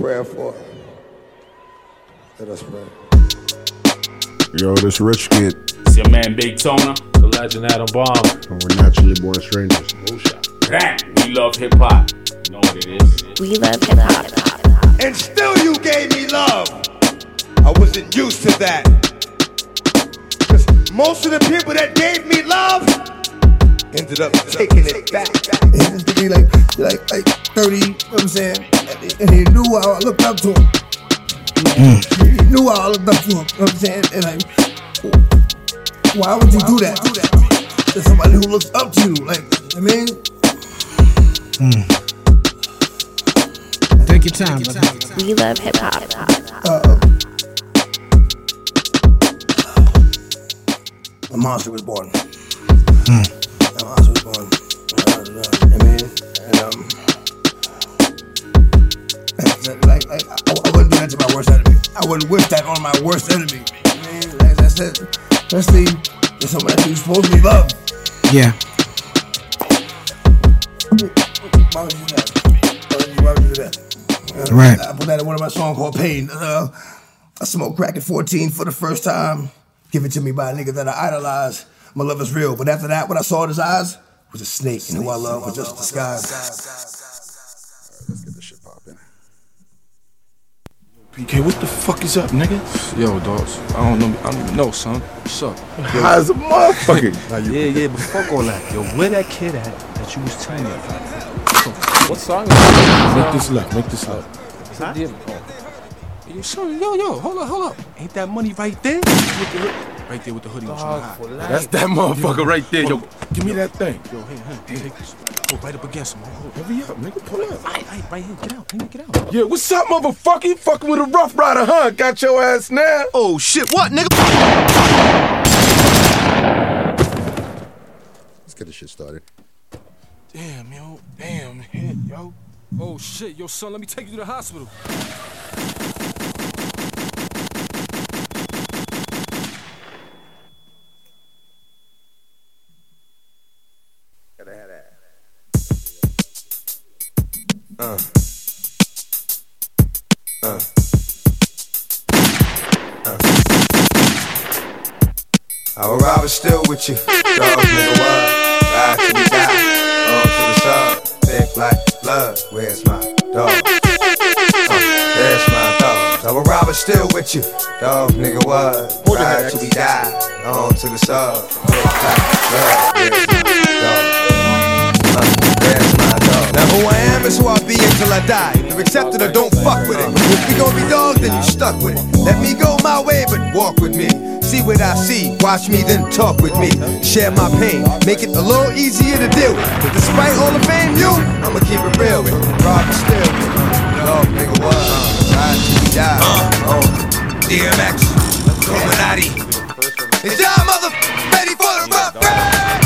prayer for. Let us pray. Yo, this rich kid. It's your man Big Toner. The legend Adam Bomb. Oh, and we're naturally born strangers. That we love hip hop. You know what it is. We love hip hop. And still you gave me love. I wasn't used to that. Cause most of the people that gave me love ended up taking it back. And this nigga like, like, like 30, you know what I'm saying? And he knew how I looked up to him. He knew how I looked up to him, you know what I'm saying? And like, why would you do that? do that? To somebody who looks up to you, like, I mean, Take your time, brother. We love hip hop. uh, a monster was born. A monster was born. I mean, and um, like, like I, I wouldn't do that to my worst enemy. I wouldn't wish that on my worst enemy. I mean, like I said, especially to someone that you supposedly love. Yeah. Why would you do that? Why would you, why would you do that? Right. I put that in one of my songs called Pain. Uh, I smoked crack at 14 for the first time. Given to me by a nigga that I idolize. My love is real. But after that, when I saw in his eyes was a snake, and who I love was just a disguise. Let's get this shit popping. PK, what the fuck is up, nigga? Yo, dogs. I don't know. I don't even know, son. What's up? How's a motherfucker? Now you- Yeah, yeah, but fuck all that. Yo, where that kid at that you was telling me about? What song is that? Make this left, make this left. Huh? Yo, son, yo, yo, hold up, hold up. Ain't that money right there? With the hood- Right there with the hoodie on Dog, high. for. That's that motherfucker right there. Yo, give me that thing. Yo, here, here, take this. Oh, right up against him. Hold up. Hurry up, nigga, pull it up. Right, right, right here. Get out, nigga, get out. Yeah, what's up, motherfucker? You fucking with a rough rider, huh? Got your ass now? Oh, shit, what, nigga? Let's get this shit started. Damn, yo. Damn, hit, yo. Oh, shit. Yo, son, let me take you to the hospital. I will ride still with you, dog nigga what? Ride till we die, on to the sun, thick like blood. Where's my dog? Uh, there's my dog. Will ride still with you, dog nigga what? Ride till we die, on to the sun, thick like blood. Where's my dog? Uh, there's my dog. Now who I am is who I'll be until I die. Either accept it or don't fuck with it. If we gon' be dogs, then you stuck with it. Let me go my way, but walk with me. See what I see, watch me, then talk with me. Share my pain, make it a little easier to deal with. But despite all the fame, you, I'ma keep it real with. Rob still. Dog, nigga, what? Uh, ride till we die. Oh, DMX, Illuminati. Is y'all mother ready for the rough ride?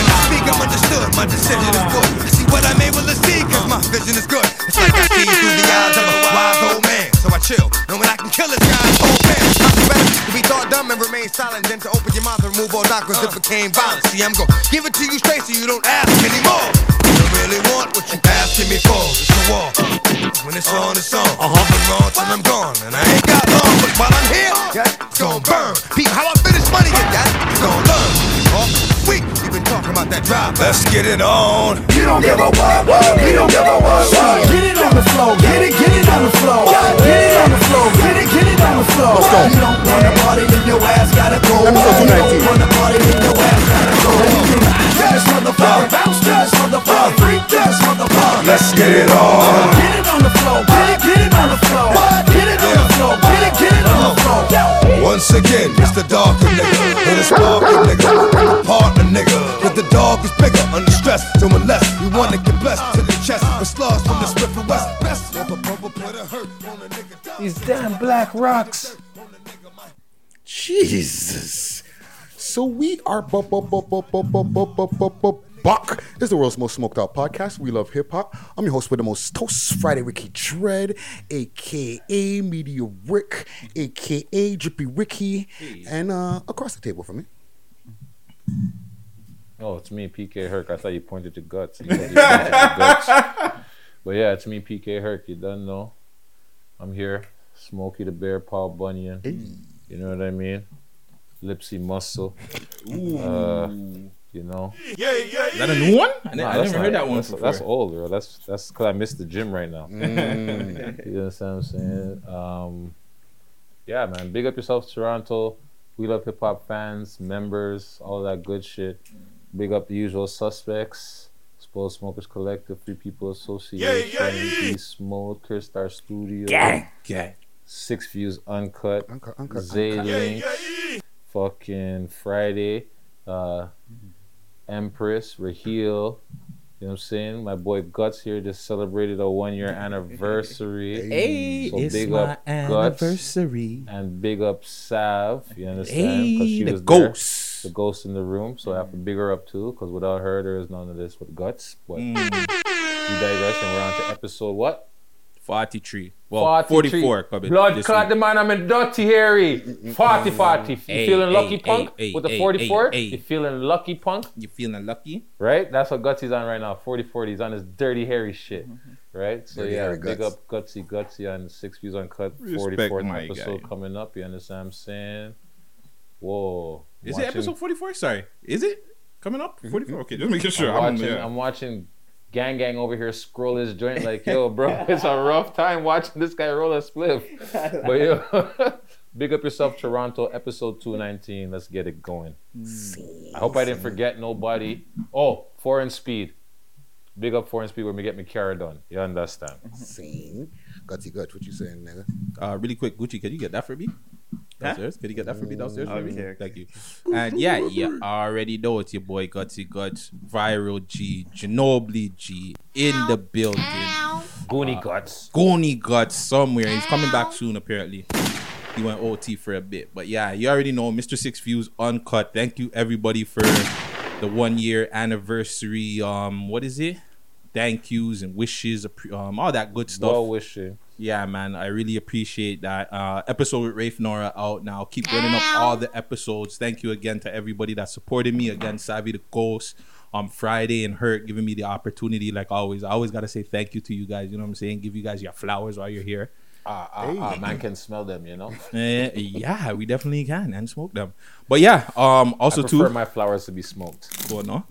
When I speak, I'm understood. My decision is good. You see what I made with the see, cause my vision is good. It's like I see through the eyes of a wise old man. So I chill, knowing I can kill this guy's whole man. It's better to be thought dumb and remain silent than to open your mouth and remove all doctrines that became violent. See, I'm gonna give it to you straight so you don't ask anymore. You really want what you asking me for. It's a war. When it's on, it's on. Uh-huh. I'm wrong till I'm gone. And I ain't got long, but while I'm here, yeah, it's gonna burn. People, how I finish money, yeah, you gonna learn. All week, talking about that drive. Let's get it on. You don't give a what, we don't give a what, what. Get it on the floor, get it, get it on the floor. Get it on the floor, get it, get it on the floor. Let's go. You don't wanna party, then your ass gotta go. Episode You don't wanna party, then your ass gotta go. This motherfucker, bounce this motherfucker, freak this motherfucker. Let's get it on. Get it on the floor, get it, get it on the floor. Get it on the floor, get it, get it on the floor. Once again, it's the darker nigga. And it's darker nigga. And the partner nigga. But the dog is bigger, under stress. Doing less. We wanna get blessed to the chest. With slugs from the Smith and West. Best. Never bubble put a hurt on a nigga. These damn black rocks. Jesus. So we are bu- bu- bu- bu- bu- bu- bu- bu- bu- bu- Buck. This is the world's most smoked out podcast. We love hip hop. I'm your host with the most toast, Friday Ricky Dread, aka Media Rick, aka Drippy Ricky, and uh, across the table from me. Oh, it's me, PK Herc. I thought you pointed to guts. You pointed to guts. But yeah, it's me, PK Herc. You done know. I'm here. Smokey the Bear, Paul Bunyan. You know what I mean? Lipsy Muscle. Uh, you know. Is that a new one? I, ne- Nah, I never not- heard that one that's, before. That's old, bro. That's that's because I missed the gym right now. Mm. you understand what I'm saying? Um, yeah, man. Big up yourself, Toronto. We love hip hop fans, members, all that good shit. Big up the usual suspects. Exposed Smokers Collective, Free People Association, B Smoker Star Studio, gang, gang. Six Views Uncut, Uncut, uncut, Zay uncut. Link, fucking Friday, uh, Empress, Raheel. You know what I'm saying? My boy Guts here just celebrated a one year anniversary. Hey, So it's big my up Guts. anniversary. And big up Sav, you understand? Because Hey, the there, ghost. the ghost in the room. So I have to big her up too, because without her, there is none of this with Guts. But Mm. we digress, and we're on to episode what? 43. Well, 43. 44. Cubby, Blood clot the man, I'm in dirty hairy. 40 40. You Hey, feeling hey, lucky, hey, punk? hey, with the 44? hey, hey. You feeling lucky, punk? You feeling lucky? Right? That's what Gutsy's on right now. 40 40. He's on his dirty, hairy shit. Right? So, Dirty, yeah, big Guts. up Gutsy Gutsy on Six Views Uncut. Respect 44th my episode guy. coming up. You understand what I'm saying? Whoa. Is Watching- it episode 44? Sorry. Is it coming up? Mm-hmm. 44? Okay, just making sure. I'm I'm, yeah. I'm watching Gang Gang over here scroll his joint like, yo, bro, it's a rough time watching this guy roll a spliff. But yo, big up yourself, Toronto, episode 219. Let's get it going. I hope I didn't forget nobody. Oh, Foreign Speed. Big up Foreign Speed when we get me carry done. You understand? Sing. Gutsy guts, what you saying, nigga? Uh, really quick, Gucci, can you get that for me? Downstairs? Can you get that for me downstairs? for me? Okay. Thank you. And yeah, you already know it's your boy Gutsy Guts, Viral G, Ginobili G, in the building. Goonie Guts. Goni Guts somewhere. He's coming back soon, apparently. He went OT for a bit. But yeah, you already know Mr. Six Views Uncut. Thank you everybody for the one year anniversary. Um, what is it? Thank yous and wishes, um, all that good stuff. Well wishing. Yeah, man, I really appreciate that. Uh, episode with Rafe Nora out now. Keep running up all the episodes. Thank you again to everybody that supported me. Again, Savvy the Ghost on Friday and Hurt giving me the opportunity. Like always, I always gotta say thank you to you guys. You know what I'm saying? Give you guys your flowers while you're here. Ah, ah, ah, man can smell them, you know? Eh, yeah, we definitely can and smoke them. But yeah, um, also I prefer too. my flowers to be smoked. Oh no.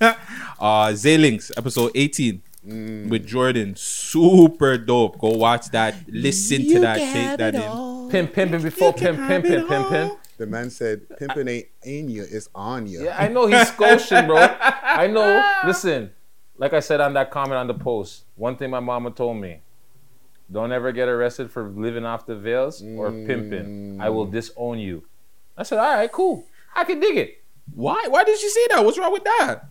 uh Zay Links, episode 18 Mm. with Jordan. Super dope. Go watch that. Listen to that. Take that in. Pimp, pimping before pimp, pimping, pimping. The man said, pimping ain't in you, it's on you. Yeah, I know he's Scotian, bro. I know. Listen, like I said on that comment on the post, one thing my mama told me: don't ever get arrested for living off the veils or pimping. I will disown you. I said, all right, cool. I can dig it. Why? Why did she say that? What's wrong with that?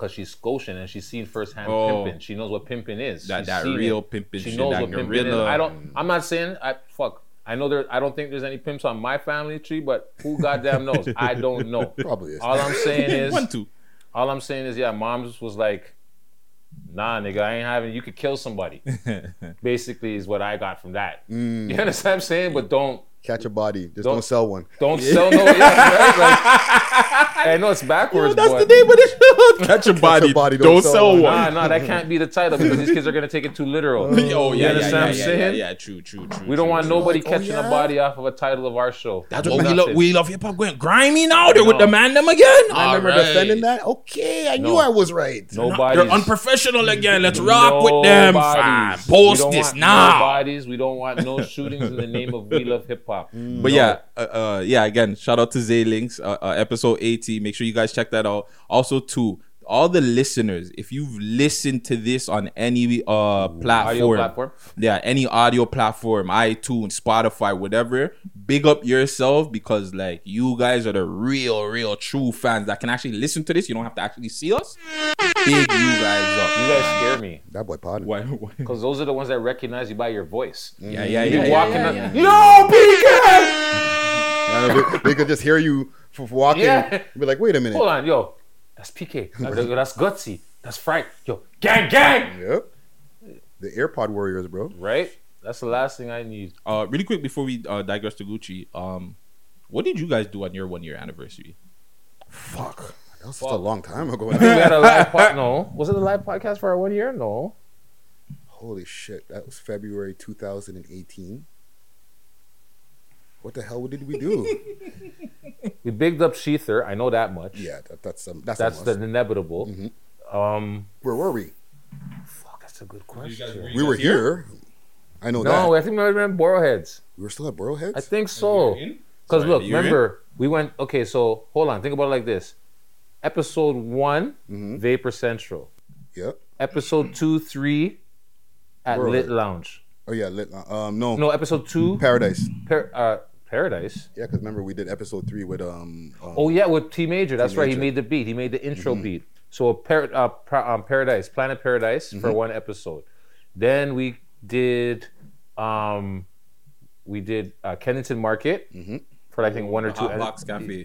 Cause she's Scotian and she's seen firsthand Oh. pimping. She knows what pimping is. That- She's that real it. pimping She shit, knows that what pimping is. I don't. I'm not saying. I fuck. I know there. I don't think there's any pimps on my family tree, but who goddamn knows? I don't know. Probably is. All I'm saying is. One, two. All I'm saying is, yeah, mom's was like, nah, nigga, I ain't having, you could kill somebody. Basically, is what I got from that. Mm. You understand what I'm saying? But don't, Catch a body, just Don't- don't, sell one. don't sell no, yeah, right? Like, I, know it's backwards. Yo, that's but... the name of the still Catch a body. Catch a body don't, don't sell, one. Nah, nah, that can't be the title because these kids are gonna take it too literal. oh yeah, you yeah, understand yeah, what I'm yeah, saying? Yeah, yeah, true, true, true. We don't true, want nobody oh, catching oh, yeah? a body off of a title of our show. That's what we love. We love hip hop going grimy now. They're with the man them again. I remember defending that. Okay, I knew I was right. Nobody. They're unprofessional again. Let's rock with them. Post this now. Bodies. We don't want no shootings in the name of we love hip hop. But yeah, uh, uh, yeah. Again, shout out to Zay Links. Uh, episode 18. Make sure you guys check that out. Also, too, all the listeners, if you've listened to this on any uh platform, platform, yeah, any audio platform, iTunes, Spotify, whatever, big up yourself because like you guys are the real, real, true fans that can actually listen to this. You don't have to actually see us. Big you guys up. You guys scare me. That boy potted. Why? Because those are the ones that recognize you by your voice. Yeah, yeah, yeah. You yeah, walking yeah, yeah, up, yeah. PK. they could just hear you f- f- walking. Yeah. Be like, wait a minute. Hold on, yo, that's PK. Or that's gutsy. That's fright. Yo, gang, gang. Yep. The AirPod warriors, bro. Right. That's the last thing I need. Uh, really quick before we uh, digress to Gucci, um, what did you guys do on your one year anniversary? Fuck. That was such a long time ago. We had a live pod. No, was it a live podcast for our one year? No. Holy shit, that was February 2018. What the hell did we do? We bigged up Sheether. I know that much. yeah, that, that's um, that's, That's a the must. inevitable. Um, Where were we? fuck, that's a good question. We were here. I know No, that. No, I think we were have been Borrowheads. We were still at Burrowheads. I think so. Because look, you're in? remember, we went, okay, so hold on. Think about it like this Episode one, Mm-hmm. Vapor Central. Yep. Episode two, three, at Borrowhead. Lit Lounge. Oh yeah. Lit, um. No. No, episode two, Paradise. Par- uh, Paradise. Yeah, because remember we did episode three with um. um Oh yeah, with T Major. That's right. He made the beat. He made the intro beat. So par- uh, pra- um, Paradise, Planet Paradise for one episode. Then we did, um, we did uh, Kensington Market for I think one or two. Hot Box Cafe.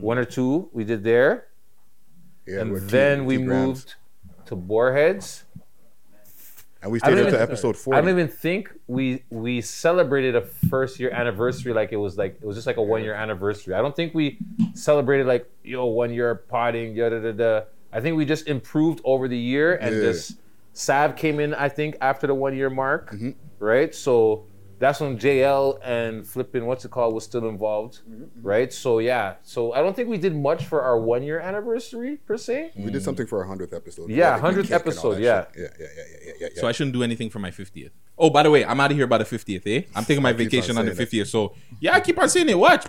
One or two we did there, yeah, and with T- then we T Grams. moved to Boarheads. And we stayed up to episode four. I don't even think we we celebrated a first year anniversary like it was like it was just like a one year anniversary. I don't think we celebrated like yo one year potting da da da da. I think we just improved over the year and Yeah. just Sav came in I think after the one year mark, Mm-hmm. right? So that's when JL and flipping what's it called was still involved, Mm-hmm. right? So yeah, so I don't think we did much for our one year anniversary per se. We did something for our hundredth episode. Yeah, 100th cake episode, yeah. Yeah, yeah, yeah, yeah, yeah, yeah. So I shouldn't do anything for my 50th. Oh, by the way, I'm out of here by the 50th, eh? I'm taking my I keep on vacation on the 50th. So, yeah, I keep on saying it. Watch.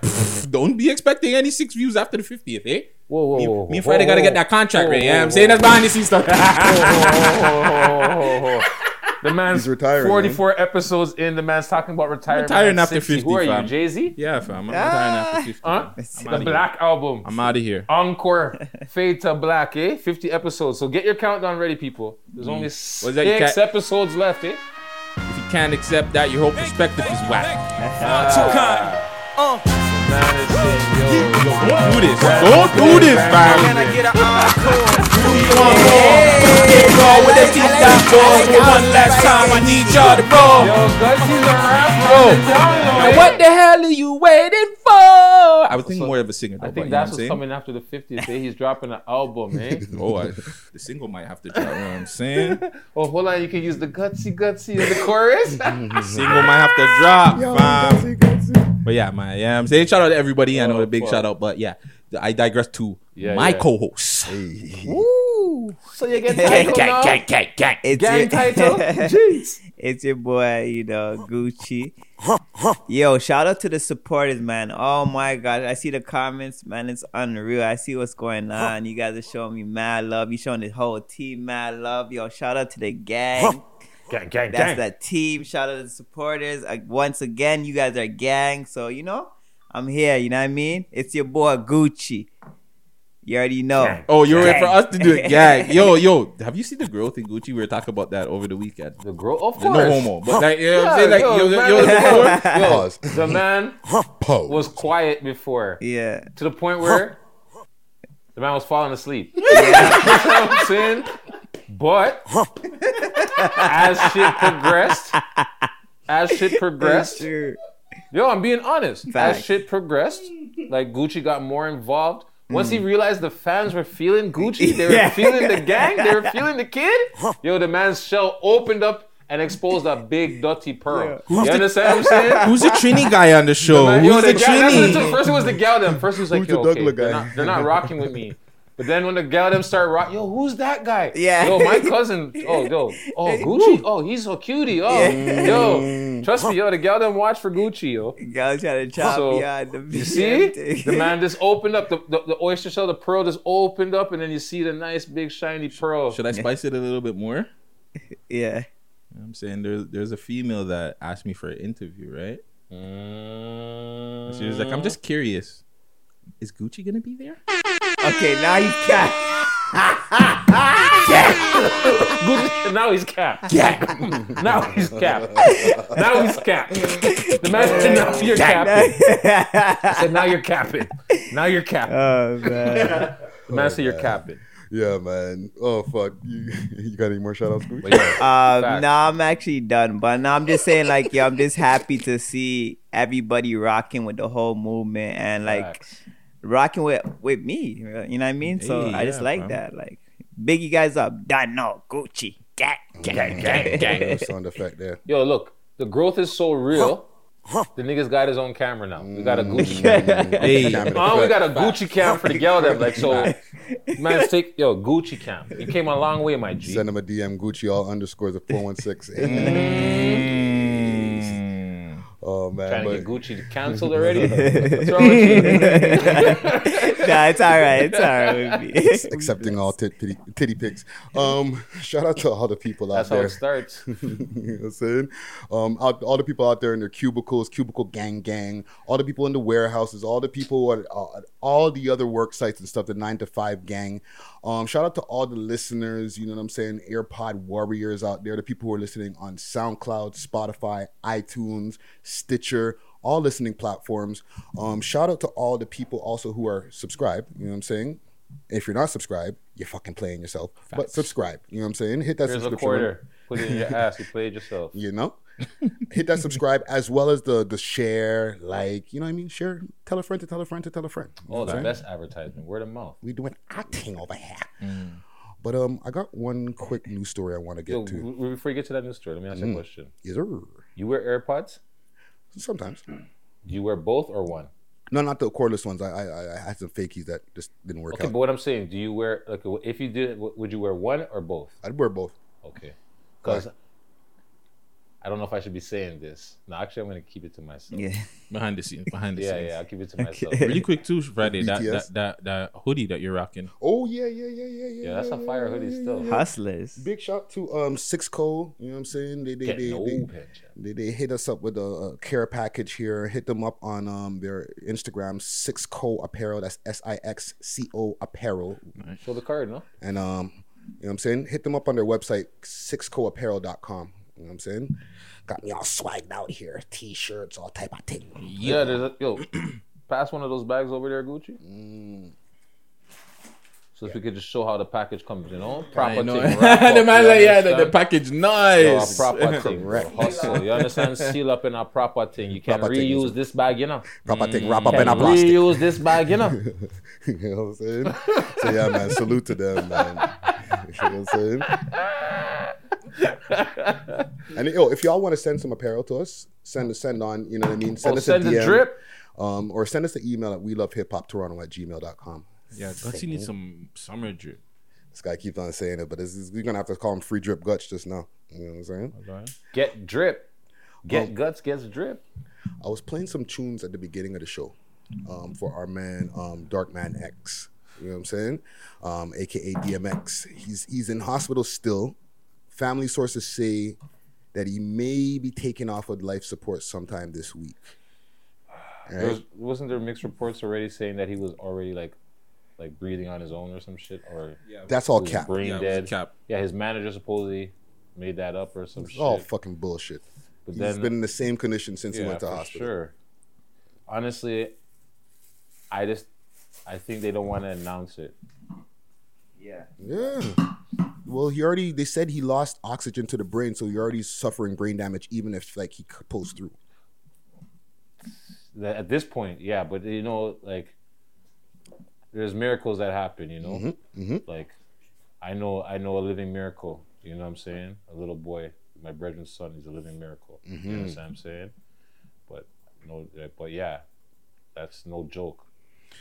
Don't be expecting any six views after the 50th, eh? Whoa, whoa, Me, whoa, me and whoa, Friday got to get that contract whoa, right. Yeah, whoa, I'm saying that's behind the scenes stuff. The man's He's retiring, 44 episodes in. The man's talking about retirement. retiring at after 60. 50, Who are fam. you, Jay Z? yeah, fam. I'm retiring after 50. Huh? I'm The outta here. Black Album. I'm out of here. Encore Fade to Black, eh? 50 episodes. So get your countdown ready, people. There's only Mm. Was that you six ca- episodes left, eh? If you can't accept that, your whole perspective is whack. Man is saying, yo, yo, Don't do this. Don't do this, fam. One last time, I need y'all to roll. yo, Gutsy's a rapper. What the hell are you waiting for? I was thinking more of a singer. Though, I think that's what's coming after the 50th, day. He's dropping an album, eh? Oh, I, the single might have to drop. You know what I'm saying? oh, hold on. You can use the Gutsy Gutsy in the chorus. single might have to drop, fam. But yeah, man, yeah, I'm saying shout out to everybody. I know Oh, a big fuck. shout out, but yeah, I digress to Yeah, my yeah. co-host. so you get title now? It's Gang your, title? Jeez. it's your boy, you know, Gucci. Yo, shout out to the supporters, man. Oh my god, I see the comments, man. It's unreal. I see what's going on. You guys are showing me mad love. You showing the whole team mad love. Yo, shout out to the gang. Gang, gang, That's gang. that team. Shout out to the supporters. Uh, once again, you guys are gang. So you know, I'm here. You know what I mean? It's your boy Gucci. You already know. Gang. Oh, you're ready for us to do it, gang. Yo, yo, have you seen the growth in Gucci? We were talking about that over the weekend. The girl, of course. No homo, but like, you know what I'm saying? Like, yo, yo, man, yo, yo, Pause. the man Pose. was quiet before Yeah. to the point where the man was falling asleep. you know what I'm saying? But as shit progressed, as shit progressed, yo, I'm being honest. Facts. As shit progressed, like Gucci got more involved. Once he realized the fans were feeling Gucci, they were Yeah. feeling the gang, they were feeling the kid. Yo, the man's shell opened up and exposed a big dirty pearl. You understand what I'm saying? Who's the Trini guy on the show? Man, yo, Who's the the gal, that's what it took. Trini? First it was the gal them. First it was like, Who's yo, the okay, Douglas they're not, they're not rocking with me. But then when the gal them start rock, yo, who's that guy? Yeah. Yo, my cousin. Oh, yo. Oh, Gucci. Oh, he's so cutie. Oh, yo. Trust me, yo, the gal them watch for Gucci, yo. Y'all trying to chop So, me out the You see? The man just opened up, the, the, the oyster shell, the pearl just opened up, and then you see the nice big shiny pearl. Should I spice it a little bit more? Yeah. You know what I'm saying there's there's a female that asked me for an interview, right? Mm. She was like, I'm just curious. Is Gucci gonna be there? Okay, now you cat. Gucci, now he's capped. now he's capped. Now he's capped. The man said, now you're capping. I said, now you're capping. Now you're capping. Oh man. The man said, you're capping. Yeah, man. Oh fuck. You, you got any more shout outs, Gucci? But yeah, Um, no, I'm actually done. But no, I'm just saying, like, yo, I'm just happy to see everybody rocking with the whole movement and like facts. Rocking with with me. You know what I mean? So Hey, I just yeah, like fam. that. Like, big you guys up. Done. No, Gucci. gang, gang, gang, gang. Sound effect there. Yo, look, the growth is so real. The nigga's got his own camera now. We got a mm. Gucci cam. Hey, Oh, we got a Gucci cam for the girl them. Like so, man, take yo Gucci cam. You came a long way, my G. Send him a DM Gucci all underscores of 416. Oh man. Trying to but- get Gucci canceled already. What's wrong with you? nah, it's all right. It's all right with me. accepting all tit, titty, titty pics. Um, shout out to all the people out there. That's how there. it starts. you know what I'm saying? Um, out, all the people out there in their cubicles, cubicle gang gang, all the people in the warehouses, all the people at uh, all the other work sites and stuff, the nine to five gang. Um, shout out to all the listeners, you know what I'm saying? AirPod warriors out there, the people who are listening on SoundCloud, Spotify, iTunes, Stitcher, all listening platforms. Um, shout out to all the people also who are subscribed, you know what I'm saying? If you're not subscribed, you're fucking playing yourself. But subscribe, you know what I'm saying? Hit that Here's a subscription button quarter. Put it in your ass. You played yourself. you know hit that subscribe as well as the the share like you know what i mean share tell a friend to tell a friend to tell a friend You know Oh, the I'm saying? best advertisement. Word of mouth. we doing acting over here but um i got one quick news story i want to get Yo, to before you get to that news story, let me ask you a question. yes sir You wear AirPods? Sometimes. Do you wear both or one? no not the cordless ones. I i, I had some fakies that just didn't work Okay, out. but what I'm saying, do you wear like if you did, would you wear one or both? i'd wear both. Okay, because I don't know if I should be saying this. No, actually, I'm gonna keep it to myself. Yeah. behind the scenes, behind the yeah, scenes. yeah. yeah, I'll keep it to myself. Really quick too, Friday. That, that that that hoodie that you're rocking. oh yeah yeah yeah yeah yeah Yeah, that's a fire hoodie still. Hustlers. big shout to um six co you know what i'm saying they they Get they, no they. They, they hit us up with a, a care package here. Hit them up on um, their Instagram, Six Co Apparel. That's S I X C O Apparel. Show the card, no? And um, you know what I'm saying? Hit them up on their website, sixcoapparel.com. You know what I'm saying? Got me all swagged out here. T shirts, all type of thing. Yeah, there's a yo. pass one of those bags over there, Gucci. Mm. So if we could just show how the package comes, you know, proper know. thing. wrap the man like, yeah, the, the package So a nice. proper thing, hustle. You understand? Seal up in a proper thing. You can Proper reuse is- this bag, you know. Proper thing, wrap up Can in a plastic. reuse this bag, you know. you know what I'm saying? So yeah, man, salute to them, man. You know what I'm saying? and yo, if y'all want to send some apparel to us, send send on, you know what I mean? Send Oh, us send a the DM. drip. Um, or send us an email at we love hip hop toronto at gmail.com. Yeah, Gutsy needs some summer drip. This guy keeps on saying it, but this is, we're gonna have to call him free drip guts just now. You know what I'm saying? Get drip. Get Um, guts gets drip. I was playing some tunes at the beginning of the show um, for our man um, Dark Man X. You know what I'm saying? Um, AKA DMX. He's he's in hospital still. Family sources say that he may be taken off of life support sometime this week. There Right? was, wasn't there mixed reports already saying that he was already like, like breathing on his own or some shit, or That's all cap. brain Yeah, it was a dead. cap. Yeah, his manager supposedly made that up or some It's shit. all fucking bullshit. But He's then- been in the same condition since he went to for hospital. sure. Honestly, I just, I think they don't want to announce it. Yeah. Yeah. Well, he already. They said he lost oxygen to the brain, so he already suffering brain damage, even if like he pulls through. That at this point, yeah, but you know, like, there's miracles that happen. You know, Mm-hmm. like, I know, I know a living miracle. You know what I'm saying? A little boy, my brethren's son, is a living miracle. Mm-hmm. You know what I'm saying? But no, but yeah, that's no joke.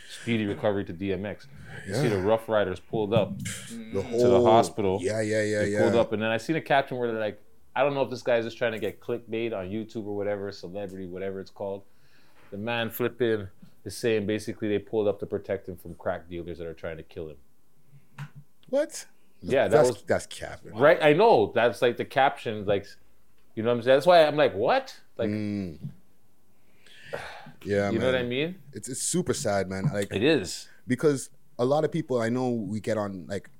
Speedy recovery to DMX. You see the Ruff Ryders pulled up The to the hospital. Yeah, yeah, yeah, yeah. pulled up, and then I seen a caption where they're like, I don't know if this guy's just trying to get clickbait on YouTube or whatever, celebrity, whatever it's called. The man flipping is saying basically they pulled up to protect him from crack dealers that are trying to kill him. What? Yeah, that that's was that's capping. right. I know that's like the caption, like, you know what I'm saying. That's why I'm like, what? Like, Mm. Yeah, you man. know what I mean? It's it's super sad, man. Like It is. because a lot of people I know we get on like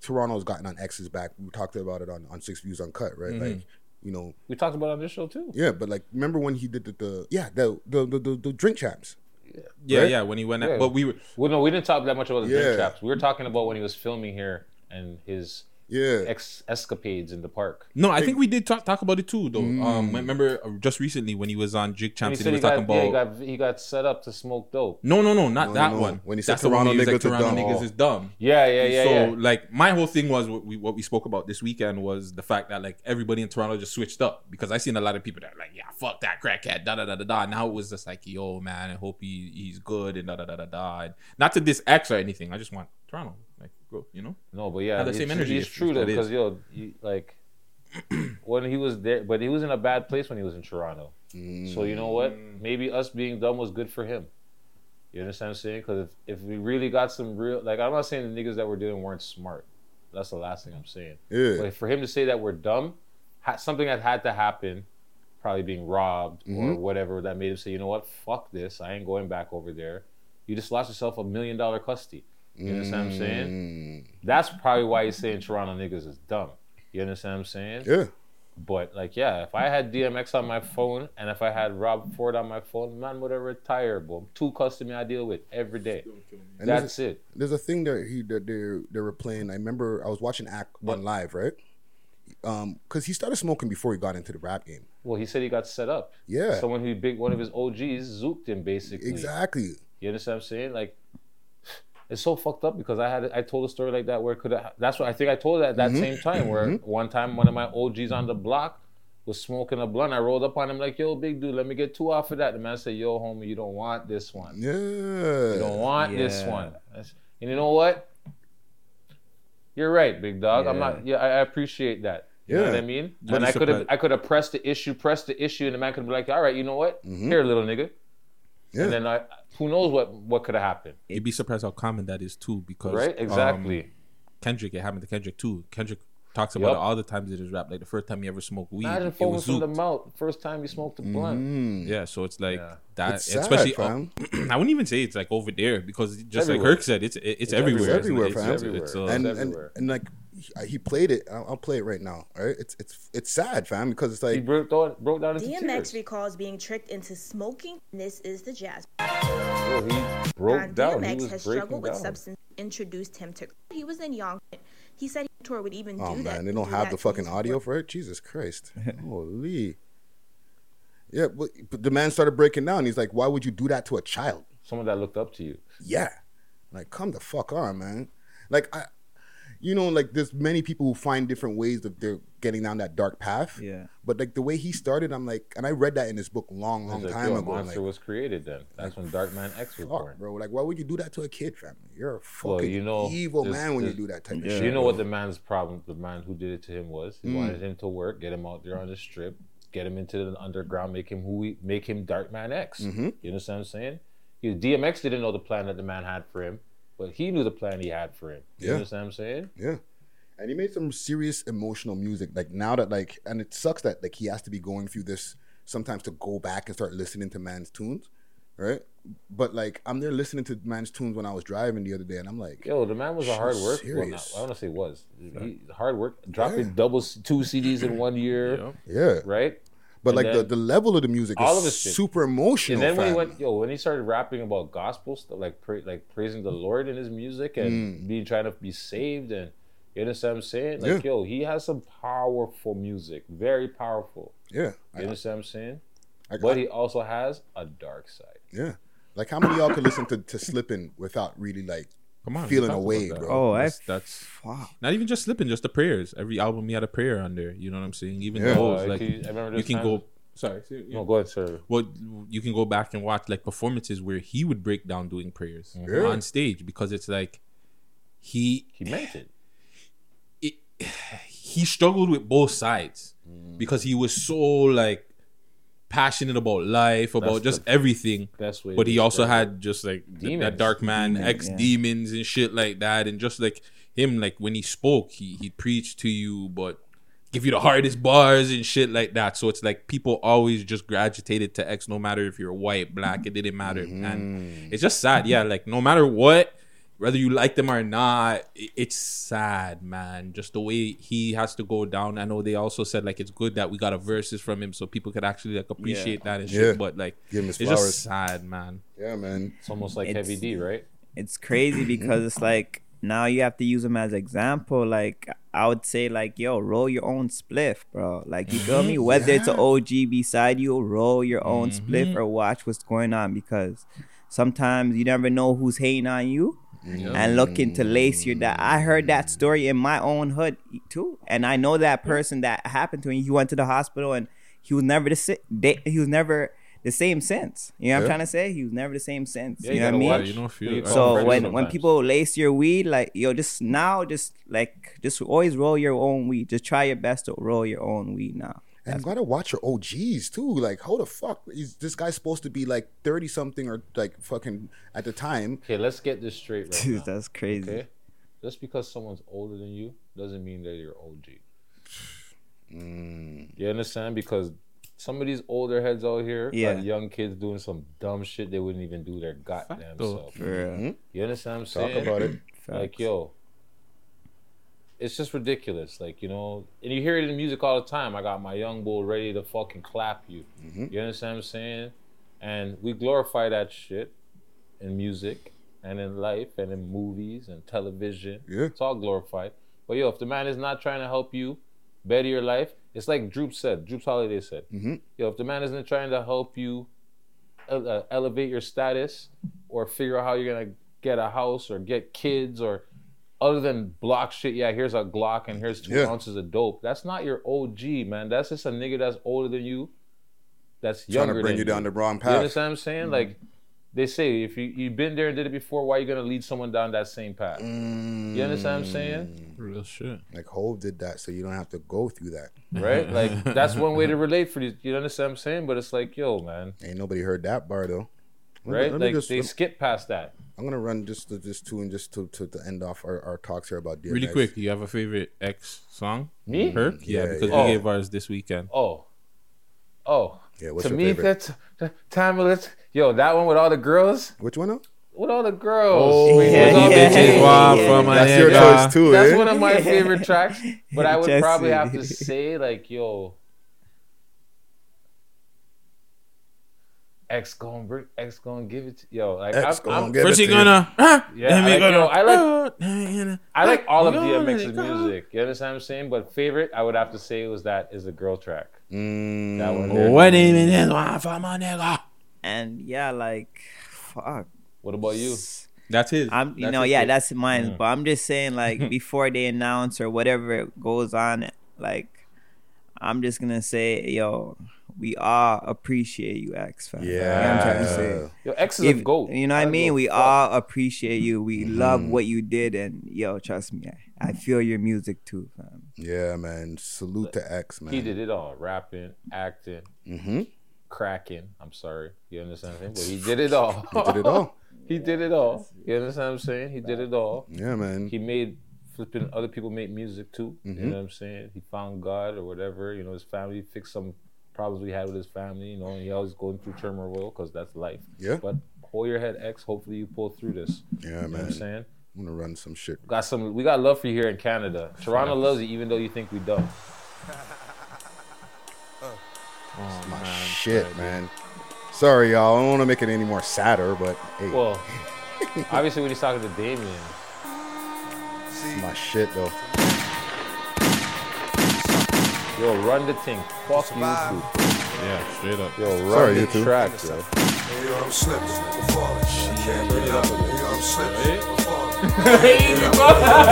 Toronto's gotten on X's back. We talked about it on on Six Views Uncut, right? Mm-hmm. Like you know, We talked about it on this show too. yeah. But like, remember when he did the, the yeah the the, the the the drink champs? Yeah, Right? yeah. When he went, out, Yeah. but we were Well, no, we didn't talk that much about the Yeah. drink traps. We were talking about when he was filming here and his Yeah. ex- escapades in the park. No, I think we did talk, talk about it too, though. Um, remember uh, just recently when he was on Jig And Champs, he he, was he talking got, yeah, he got he got set up to smoke dope. no, no, no, not No, that no, one. when he said That's Toronto where he was niggas like, Toronto dumb. niggas is dumb. Yeah, yeah, yeah, so yeah. like my whole thing was what we what we spoke about this weekend was the fact that like everybody in Toronto just switched up because I seen a lot of people that like yeah fuck that crackhead da da da da da. Now it was just like yo man I hope he he's good and da da da da da. And not to diss X or anything. I just want Toronto like bro you know. No, but yeah, Have the it's, same energy It's true if though, because yo, you, like when he was there, but he was in a bad place when he was in Toronto. So you know what? Mm. Maybe us being dumb was good for him. You understand what I'm saying? Because if, if we really got some real, like I'm not saying the niggas that were doing weren't smart. That's the last thing I'm saying. Yeah. But for him to say that we're dumb, ha- something that had to happen, probably being robbed or mm-hmm. whatever, that made him say, you know what? Fuck this. I ain't going back over there. You just lost yourself a million dollar custody. You understand what I'm saying? Mm. That's probably why he's saying Toronto niggas is dumb. You understand what I'm saying? Yeah. But like, yeah, if I had DMX on my phone and if I had Rob Ford on my phone, man would have retired. Boom, two customers I deal with every day. And That's there's, it. There's a thing that he that they they were playing. I remember I was watching Act One live, right? Um, because he started smoking before he got into the rap game. Well, he said he got set up. Yeah. Someone who big one of his OGs zooked him basically. Exactly. You understand what I'm saying? Like, it's so fucked up because I had I told a story like that where could I, that's what I think I told it at that Mm-hmm. same time where one time one of my OGs on the block was smoking a blunt. I rolled up on him like, "Yo, big dude, let me get two off of that." The man said, "Yo, homie, you don't want this one. Yeah. You don't want this one." And you know what? You're right, big dog. I'm not. Yeah, I, I appreciate that. You know Yeah. what I mean? But and I could have I could have pressed the issue, pressed the issue, and the man could be like, "All right, you know what? Here, little nigga." Mm-hmm. Yeah. And then I, who knows what what could have happened, You'd be surprised how common that is too because right? um, Exactly. Kendrick, it happened to Kendrick too. Kendrick talks about Yup. it all the times in his rap. Like the first time he ever smoked weed, Imagine it foaming was from the mouth first time you smoked a blunt. Mm. Yeah, so it's like Yeah. that, It's sad, especially. I wouldn't even say it's like over there because just like everywhere. Herc said, it's it's, It's everywhere. everywhere, It's, fam. it's, it's, uh, and, and everywhere. and like he- he played it. I'll, I'll play it right now. All right. It's it's it's sad, fam, because it's He like broke down, broke down into DMX tears. recalls being tricked into smoking. This is the jazz. Bro, he broke And down. He DMX was has breaking struggled with down. substance. Introduced him to. He was in Young. He said tour would even oh do that. man, they do don't have the fucking audio for it. Jesus Christ. Holy. Yeah, but, but the man started breaking down. He's like, "Why would you do that to a child?" Someone that looked up to you. Yeah. Like, come the fuck on, man. Like, I, you know, like there's many people who find different ways that they're getting down that dark path. Yeah. But like the way he started, I'm like, and I read that in his book long, long It's time a ago. I'm monster like, was created then. That's when Darkman X was fuck, born. bro. Like, why would you do that to a kid, family? You're a Well, fucking you know, evil there's- man when you do that type of shit. you know bro. what the man's problem, the man who did it to him was? He Mm. wanted him to work, get him out there on the strip, get him into the underground, make him who he, make him Darkman X. Mm-hmm. You understand what I'm saying? He, DMX didn't know the plan that the man had for him, but he knew the plan he had for him. You Yeah. understand what I'm saying? Yeah. And he made some serious emotional music. Like now that like and it sucks that like he has to be going through this sometimes to go back and start listening to man's tunes. Right? But like I'm there listening to man's tunes when I was driving the other day and I'm like, Yo, the man was a hard was work. Well, not. I don't want to say was. He, hard work. Dropping Yeah. double s- two CDs in one year, yeah. right? But And like the, the level of the music All is of super emotional. And then when he went, yo, when he started rapping about gospel stuff, like pra- like praising the Lord in his music Mm. and being trying to be saved, and you understand what I'm saying? Like, Yeah. yo, he has some powerful music, very powerful. Yeah. You I- understand what I'm saying? I- But I- he also has a dark side. yeah. Like how many of y'all could listen to, to Slippin' without really like Come on, feeling talked a about way, bro? Oh, I That's, that's fuck. not even just slipping, just the prayers. Every album he had a prayer on there. You know what I'm saying? Even Yeah. those, Uh, like he- I remember you can time- go. Sorry, say- yeah. No, go ahead, sir. Well, you can go back and watch like performances where he would break down doing prayers Yeah. on stage because it's like he He meant it. it, he struggled with both sides Mm. because he was so like passionate about life, about That's just the everything. best way But he also had just like th- Demons. that dark man, Demons, ex yeah. demons and shit like that, and just like him, like when he spoke, he he preached to you, but give you the hardest bars and shit like that. So it's like people always just gravitated to X, no matter if you're white, black, it didn't matter, Mm-hmm. and it's just sad. Yeah, like no matter what, whether you like them or not, it's sad, man. Just the way he has to go down. I know they also said like it's good that we got a verses from him so people could actually like appreciate that and shit. Yeah. But like, Give him his it's flowers. just sad, man. Yeah, man. It's almost like It's- Heavy D, right? It's crazy because it's like now you have to use them as example. Like I would say, like yo, roll your own spliff, bro. Like you feel me? Whether it's an OG beside you, roll your own mm-hmm. spliff or watch what's going on because sometimes you never know who's hating on you. And looking to lace your that I heard that story in my own hood too, and I know that person that happened to him. He went to the hospital and he was never the si- they, he was never the same since. You know what I'm trying to say? He was never the same since. Yeah, you you know what I mean? You don't feel You So friends when when people lace your weed, like yo, just now, just like just always roll your own weed. Just try your best to roll your own weed now. And you gotta watch your OGs too. Like, how the fuck is this guy supposed to be like thirty something or like fucking at the time? Okay, let's get this straight right Dude, now. that's crazy. Okay, just because someone's older than you doesn't mean that you're OG. Mm. You understand? Because some of these older heads out here Yeah. got young kids doing some dumb shit they wouldn't even do their goddamn Facto. self. For real. You understand what I'm saying? Talk about it. Like, yo, it's just ridiculous. Like, you know, and you hear it in music all the time. I got my young bull ready to fucking clap you. You understand what I'm saying? And we glorify that shit in music and in life and in movies and television. Yeah. It's all glorified. But yo, if the man is not trying to help you better your life, it's like Droop said, Droop's Holiday said. Yo, if the man isn't trying to help you uh, elevate your status or figure out how you're gonna get a house or get kids or other than block shit, yeah, here's a Glock and here's two Yeah. ounces of dope. That's not your OG, man. That's just a nigga that's older than you. That's Trying younger Trying to bring than you down the wrong path. You path. understand what I'm saying? Mm-hmm. Like they say, if you you've been there and did it before, why are you gonna lead someone down that same path? You understand what I'm saying? Mm. Real shit. Like Hove did that, so you don't have to go through that. Right? Like that's one way to relate for these. You understand what I'm saying? But it's like, yo, man, Ain't nobody heard that bar though. Let me- right? let me Like just- they skip past that. I'm gonna run just to this and just to, to, to end off our, our talks here about DMX. Really quick, you have a favorite X song? Me? Her? Yeah, Yeah, because yeah. we gave ours this weekend. Oh, oh. Yeah, what's to your me, favorite? that's that time. Let's yo that one with all the girls. Which one? Though? With all the girls. Oh, yeah, yeah, bitches. Wow, yeah. from my That's your choice too, That's eh? one of my favorite tracks. But I would Jesse. probably have to say like, yo, X gonna bring, X gonna give it to yo. Like X I'm, gonna I'm, give First it you to you. gonna, ah, Yeah, then we I like- gonna, yo, I like- then- I like all of DMX's gonna- music. You understand what I'm saying? But favorite, I would have to say was that is the girl track. Mm, That one there. What even is one for my nigga? And yeah, like fuck. What about you? That's his. I'm you That's know, yeah, pick. that's mine. But I'm just saying, like, before they announce or whatever goes on, like, I'm just gonna say, yo, we all appreciate you, X fam. You know what I'm trying to say. Yo, X is If- a goat. You know what I mean? We all appreciate you. We Mm-hmm. love what you did, and yo, trust me, I, I feel your music too, fam. Yeah, man. Salute to X, man. He did it all: rapping, acting, Mm-hmm. cracking. I'm sorry, you understand what I'm saying? But he did it all. He did it all. he did it all. You understand what I'm saying? He did it all. Yeah, man. He made flipping other people make music too. Mm-hmm. You know what I'm saying? He found God or whatever. You know, his family fixed some problems we had with his family. You know, he always going through turmoil because that's life. Yeah. But hold your head, X. Hopefully you pull through this. Yeah, You know what I'm saying? I'm gonna run some shit. Got some. We got love for you here in Canada. Toronto loves you, even though you think we don't. Oh, My man. shit, man. Sorry, y'all. I don't want to make it any more sadder, but hey, Well, obviously when he's talking to Damien, it's my shit though. Yo, run the thing. Fuck YouTube. Yeah, straight up. Yo, run Sorry, the YouTube. track, yo. Hey, yo, I'm slipping, I'm falling. I can't get up. Hey, yo, I'm slipping, I'm falling. I'm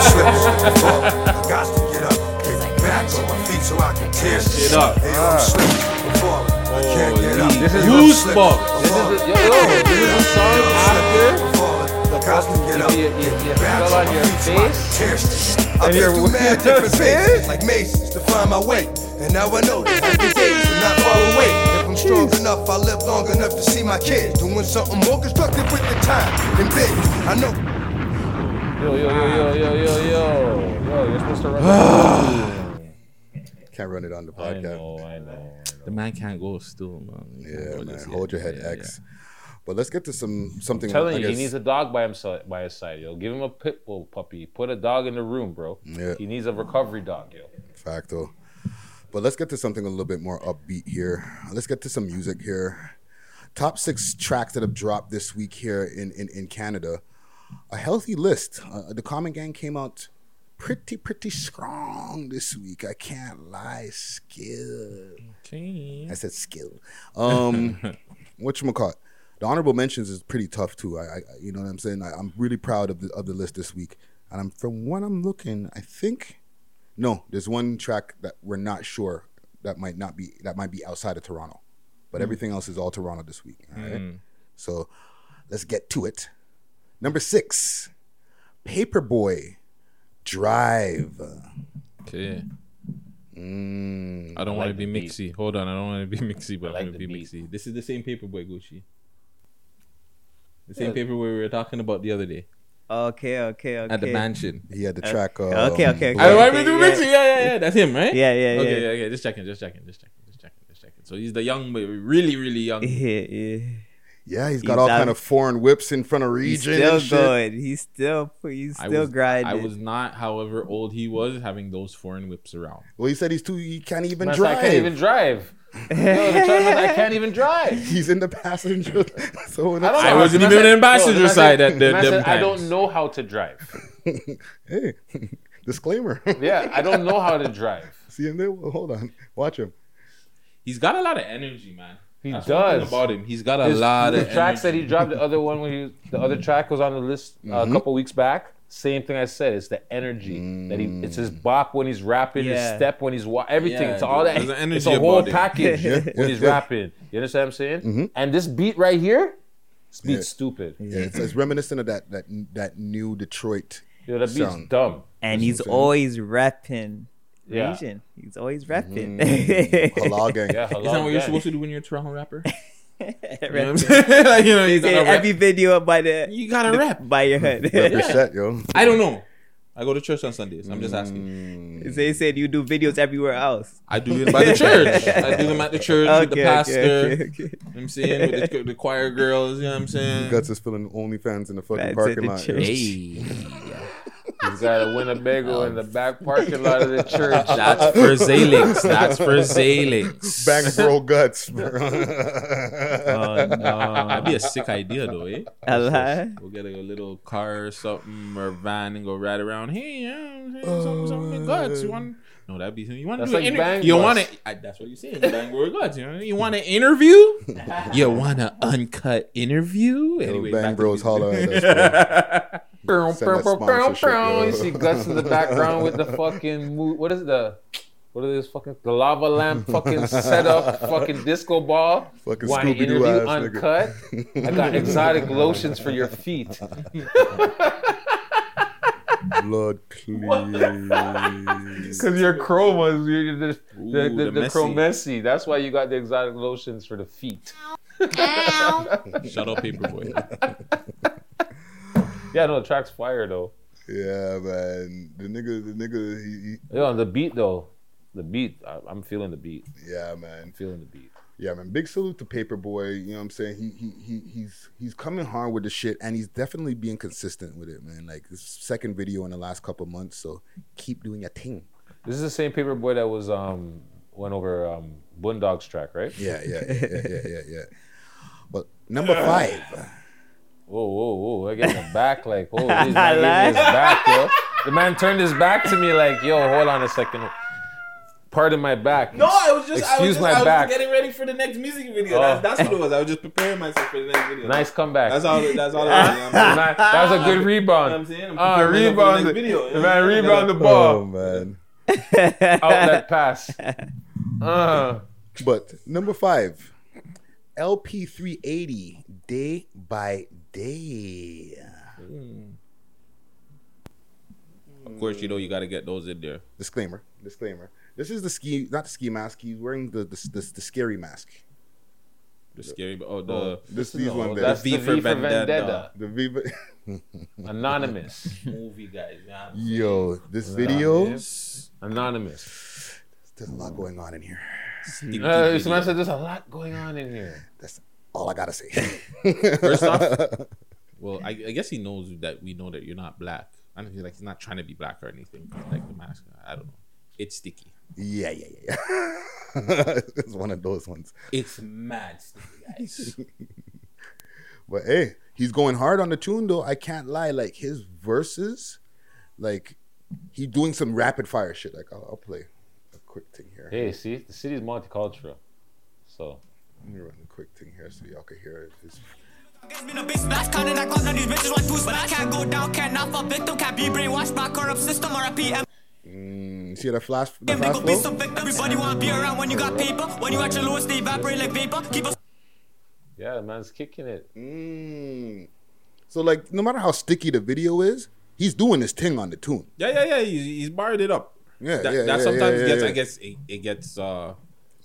slipping, I'm falling. I got to get up. Get back on my feet so I can tear shit up. Hey, yo, I'm slipping, I'm falling. I can't get up. This is Goosebumps. This is the, yo, yo, this is the song after Got to get up. you, you, you, you Back fell on on your feet so I can face. tear I've been through mad different phases, like mazes, to find my way. And now I know that happy days are not far away. If I'm strong enough, I'll live long enough to see my kids doing something more constructive with the time than big. I know. Yo, yo, yo, yo, yo, yo, yo. Yo, you're supposed to run Can't run it on the I podcast. know, I know. I know. The man can't go still, man. He Yeah, man. Hold your head, Yeah, X. But let's get to some something. telling I you, he needs a dog by himself by his side, yo. Give him a pit bull puppy. Put a dog in the room, bro. Yeah. He needs a recovery dog, yo. Facto. But let's get to something a little bit more upbeat here. Let's get to some music here. Top six tracks that have dropped this week here in, in, in Canada. a healthy list. Uh, the Common Gang came out pretty, pretty strong this week. I can't lie. Skill. I said skill. Um, what you call The honorable mentions is pretty tough too. I, I you know what I'm saying. I, I'm really proud of the of the list this week. And I'm from what I'm looking, I think no, there's one track that we're not sure that might not be that might be outside of Toronto, but everything else is all Toronto this week. All right, so let's get to it. Number six, Paperboy, Drive. Okay. Mm, I don't I want to be the beat. mixy. Hold on, I don't want to be mixy, but I like I'm gonna be beat. mixy. This is the same paperboy Gucci. The Yeah. same paperboy we were talking about the other day Okay, okay, okay. at the mansion. he had the Uh, track. Uh, okay, okay, I okay. want me to yeah. mixy. Yeah, yeah, yeah. That's him, right? Yeah, yeah, Okay, yeah. yeah, okay. Just checking, just checking, just checking, just checking, just checking. So he's the young, but really, really young. Yeah, yeah. Yeah, he's got He's all out- kind of foreign whips in front of He's region. still and shit. going. He's still he's I still was, grinding. I was not, however old he was, having those foreign whips around. Well, he said he's too. He can't even Man drive. I can't even drive. Yo, the truck man, I can't even drive. He's in the passenger. so in I I wasn't even said- in passenger yo, the man side said- at the- the man them said, I don't know how to drive. hey, disclaimer. Yeah, I don't know how to drive. See him there? Hold on. Watch him. He's got a lot of energy, man. He That's does. about him. He's got a His- lot the of tracks that he dropped, the other one when he the other track was on the list uh, Mm-hmm. a couple weeks back. Same thing I said. It's the energy that he. It's his bop when he's rapping, his step when he's wa- everything. Yeah, it's all that. there's energy it's a whole about package Yeah, when he's yeah. rapping. You understand what I'm saying? Mm-hmm. And this beat right here, this beat's Yeah. stupid. Yeah, it's, it's reminiscent of that that that new Detroit. Yo, that beat's Sound. dumb. and he's what I'm saying. always rapping. Yeah. region. He's always repping. Halal gang. Yeah, Isn't that hello, what you're supposed to do when you're a Toronto rapper? You know I'm Repping. saying? like, you know, you Say gotta every video by the You gotta rap. by your head. Represent, yo. I don't know. I go to church on Sundays. I'm just asking. Mm. They said you do videos everywhere else. I do them by the church. I do them at the church with the pastor. okay, okay, okay. You know what I'm saying with the, the choir girls. You know what I'm saying? Guts is filling OnlyFans in the fucking That's parking at the lot. Hey, He's got a Winnebago in the back parking lot of the church. that's for Zalix. That's for Zalix. Bang bro guts. Oh no. That'd be a sick idea, though, eh? A lie? We'll get a little car or something or van and go ride around. Hey, yeah, I'm something, something guts. You want? No, that'd be something. you want to do like interview. Bang You want to? That's what you're saying. Bang Bro guts. You know? You want an interview? you want an uncut interview? Anyway, Bang Bros holler at us, Bow, Send that bow, bow, bow, sponsorship, bow. You see Guts in the background with the fucking mo- what is the what is this fucking the lava lamp fucking setup fucking disco ball. Fucking Want an Scooby-Doo interview ass nigga. uncut? I got exotic lotions for your feet. Blood clean. Because your chromas, you're the, the, Ooh, the, the the, messy. chromessy. That's why you got the exotic lotions for the feet. Shut up, paperboy. Yeah, no, the track's fire though. Yeah, man. The nigga, the nigga, he, Yo, the beat though, the beat. I, I'm feeling the beat. yeah, man. I'm feeling the beat. Yeah, man. Big salute to Paperboy. You know what I'm saying? He he he he's he's coming hard with the shit, and he's definitely being consistent with it, man. Like his second video in the last couple months, so keep doing your thing. This is the same Paperboy that was um went over um Boondog's track, right? Yeah, yeah, yeah, yeah, yeah, yeah. yeah. But number five, Whoa, whoa, whoa! I get the back like, oh, this man gave me his back, yo. The man turned his back to me like, yo, hold on a second. Pardon my back. No, I was just, I Excuse was just, my I was back. just getting ready for the next music video. Oh. That's, that's what it was. I was just preparing myself for the next video. Nice comeback. That's all. That's all. It was. You know I'm Man, that was a good rebound. You know what I'm saying? I'm Ah, preparing myself for the rebound. next video. The man rebound the ball. oh ball. man. Outlet pass. Uh, But number five, LP380, day by day. Of course, you know you got to get those in there. Disclaimer, disclaimer. This is the ski, not the ski mask. He's wearing the the, the, the scary mask. The scary. Oh, the Oh, this these no, one there. that's V the for V for Vendetta. Vendetta. The Viva. Anonymous. movie guys. Yeah. Yo, this video. Anonymous. There's a lot going on in here. Stinky Uh, this said there's a lot going on in here. That's all I gotta say. First off, well, I, I guess he knows that we know that you're not black. I don't feel like he's not trying to be black or anything. Like the mask, I don't know. It's sticky. yeah, yeah, yeah, yeah. it's one of those ones. It's mad sticky, guys. But hey, he's going hard on the tune though. I can't lie. Like his verses, like he doing some rapid fire shit. Like I'll, I'll play a quick thing here. Hey, see, the city's multicultural. So Let me run a quick thing here so y'all can hear it. It's- Been a big splash, counting that cause none of these bitches want to splash. Can't go down, can't not fall victim, can't be brainwashed by corrupt system or a PM. Mm, see that flash? The They flash go be flow? some victim. Everybody wanna be around when you got paper. When you at your lowest, they evaporate like vapor. Keep us yeah, the man's kicking it. Mm. So like, no matter how sticky the video is, he's doing his thing on the tune. Yeah, yeah, yeah. He's, he's barred it up. Yeah, that, yeah, that yeah, sometimes yeah, gets, yeah. I guess, it, it gets uh,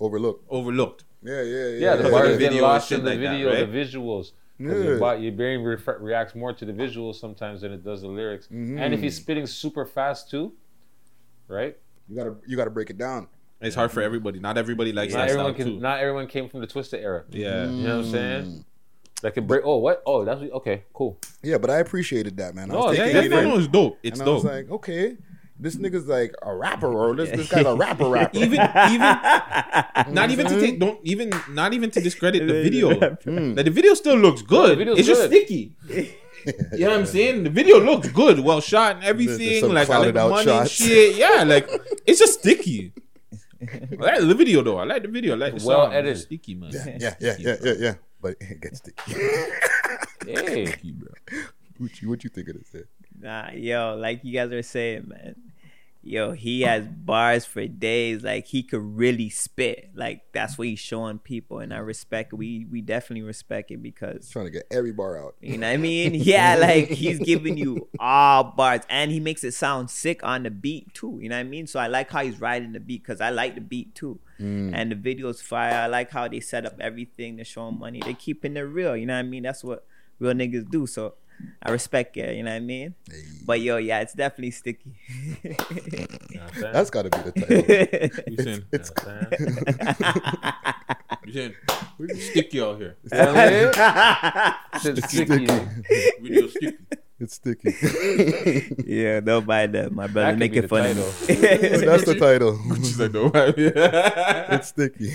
Overlooked. overlooked. Yeah, yeah, yeah. Yeah, the Because bars of the get video lost in the shit like that, video, right? the visuals. 'Cause Yeah. Your, body, your brain re- reacts more to the visuals sometimes than it does the lyrics. Mm-hmm. And if he's spitting super fast too, right? You gotta you gotta break it down. It's hard for everybody. Not everybody likes Not that style everyone can. too. Not everyone came from the Twista era. yeah. You know what I'm saying? Like can break. Oh, what? Oh, that's okay. Cool. Yeah, but I appreciated that, man. I No, was yeah, taking Yeah, it yeah, in, no, it's dope. It's and I was dope. like, okay, this nigga's like a rapper, or this this guy's a rapper rapper. even even not even to take don't even not even to discredit the video. Mm. Like, the video still looks good. video's it's just good. sticky. you know what I'm saying? The video looks good, well shot and everything. Like I like clouded money and shots. shit. Yeah, like it's just sticky. I like the video though. I like the video. I like the Well song. It's edited. sticky man. yeah, yeah, yeah, yeah, yeah, yeah. But it gets sticky. Hey, Sticky, bro. what you what you think of this? Nah, yo, like you guys are saying, man. Yo, he has bars for days. Like he could really spit. Like that's what he's showing people, and I respect. it. We we definitely respect it because Trying to get every bar out. you know what I mean. Yeah, like he's giving you all bars, and he makes it sound sick on the beat too. You know what I mean. So I like how he's riding the beat because I like the beat too, mm. and the video's fire. I like how they set up everything to show money. They keeping it real. You know what I mean. That's what real niggas do. So. I respect it, you know what I mean? But yo, yeah, it's definitely sticky. You know what I'm saying? That's got to be the title. You saying? It's You know what I'm saying? You saying? It's sticky out here. You know what I mean? Shit's sticky. Video sticky. it's sticky. yeah, don't buy that. My That brother could be making the fun title. of me. That's the title. She's like, no. it's sticky.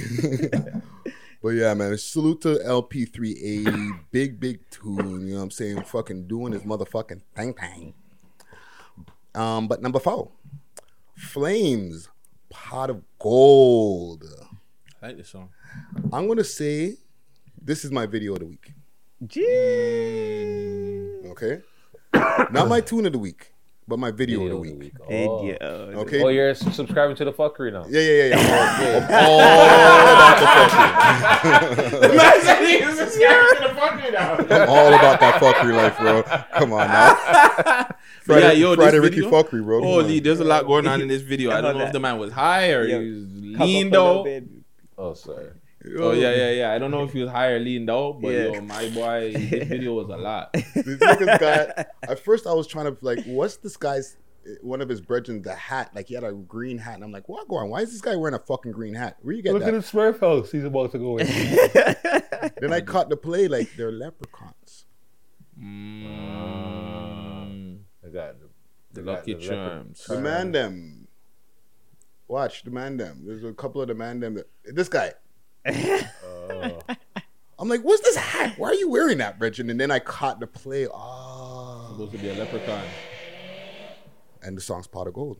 But yeah, man, salute to LP380. Big, big tune. You know what I'm saying? Fucking doing his motherfucking thing thing. Um, but number four, Flames, Pot of Gold. I like this song. I'm gonna say this is my video of the week. Okay, not my tune of the week, but my video, of the week. Oh. Video. Okay. Oh, you're subscribing to the fuckery now. Yeah, yeah, yeah, yeah. I'm all, about the I'm all oh. about the fuckery. now. I'm all about that fuckery life, bro. Come on now. Friday, yeah, yo, Friday this Ricky video, fuckery, bro. Come Holy, on. there's a lot going on in this video. I don't know if the man was high or Yo, he was Come leaned up a little out. bit. Oh, sorry. Oh yeah, yeah, yeah. I don't know if he was high or leaned out, but Yeah. yo, my boy, this video was a lot. This nigga's. At first, I was trying to like, what's this guy's? One of his brethren, the hat, like he had a green hat, and I'm like, what going? Why is this guy wearing a fucking green hat? Where you get Look that? at the Smurf house. He's about to go in. Then I caught the play like they're leprechauns. Mm, I got the, the got Lucky the leopard- Charms. Demand them. Watch, demand them. There's a couple of demand them. That, this guy. Oh. I'm like, what's this hat? Why are you wearing that, Bridget? And then I caught the play. Oh. Supposed to be a leprechaun. And the song's Pot of Gold.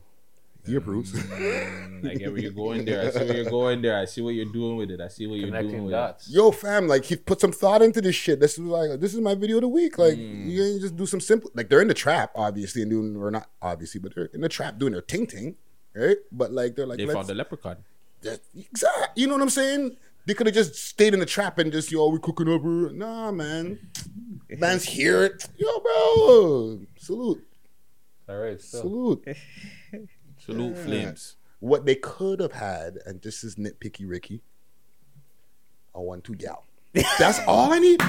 He approves. Mm, I get where you're going there. I see where you're going there. I see what you're doing with it. I see what you're doing with dots. Yo, fam, like he put some thought into this shit. This is like this is my video of the week. Like you ain't just do some simple like they're in the trap, obviously, and doing or not obviously, but they're in the trap doing their ting ting. Right? But like they're like. They let's- found the leprechaun. That- exact. You know what I'm saying? They could have just stayed in the trap and just yo, we cooking up. Nah, man. Man's here. Yo, bro. Salute. All right. So. Salute. Salute Yeah. flames. What they could have had, and this is nitpicky Ricky, a one two gal. That's all I need.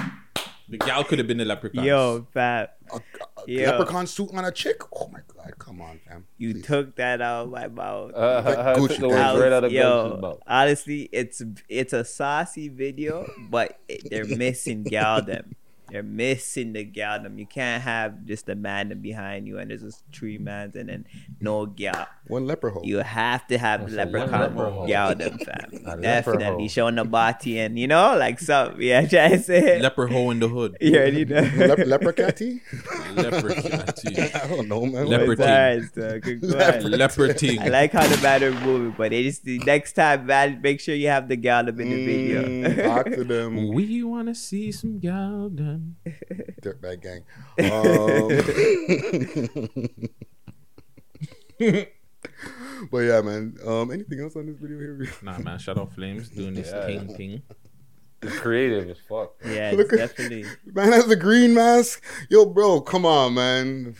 The gal could have been the leprechaun. Yo, fat. A, a Yo. leprechaun suit on a chick. Oh my god, come on, fam. You Please. took that out of my mouth. Uh, I Gucci took the right out of Gucci's Yo, mouth. honestly, it's it's a saucy video, but it, they're missing gal them. You're missing the galdom. You can't have just a man behind you and there's just three mans and then no gal. One leper hole. You have to have That's leprechaun leper hole. galdom, fam. Definitely hole. showing the body and you know, like some Yeah, trying to say. Leper hoe in the hood. Yeah, you already know. Lep- leper catty? Leper catty. I don't know, man. Leper It's good going. Leper ting. I like how the man are moving, but they just the next time, man, make sure you have the gallop in the video. Mm, talk to them. We wanna see some gal done. Dirtbag gang. Um, but yeah, man. Um, anything else on this video here? Nah, man. Shout out Flames doing this Yeah. thing thing. It's creative as fuck. yeah, it's Look at- definitely. Man has the green mask. Yo, bro, come on, man.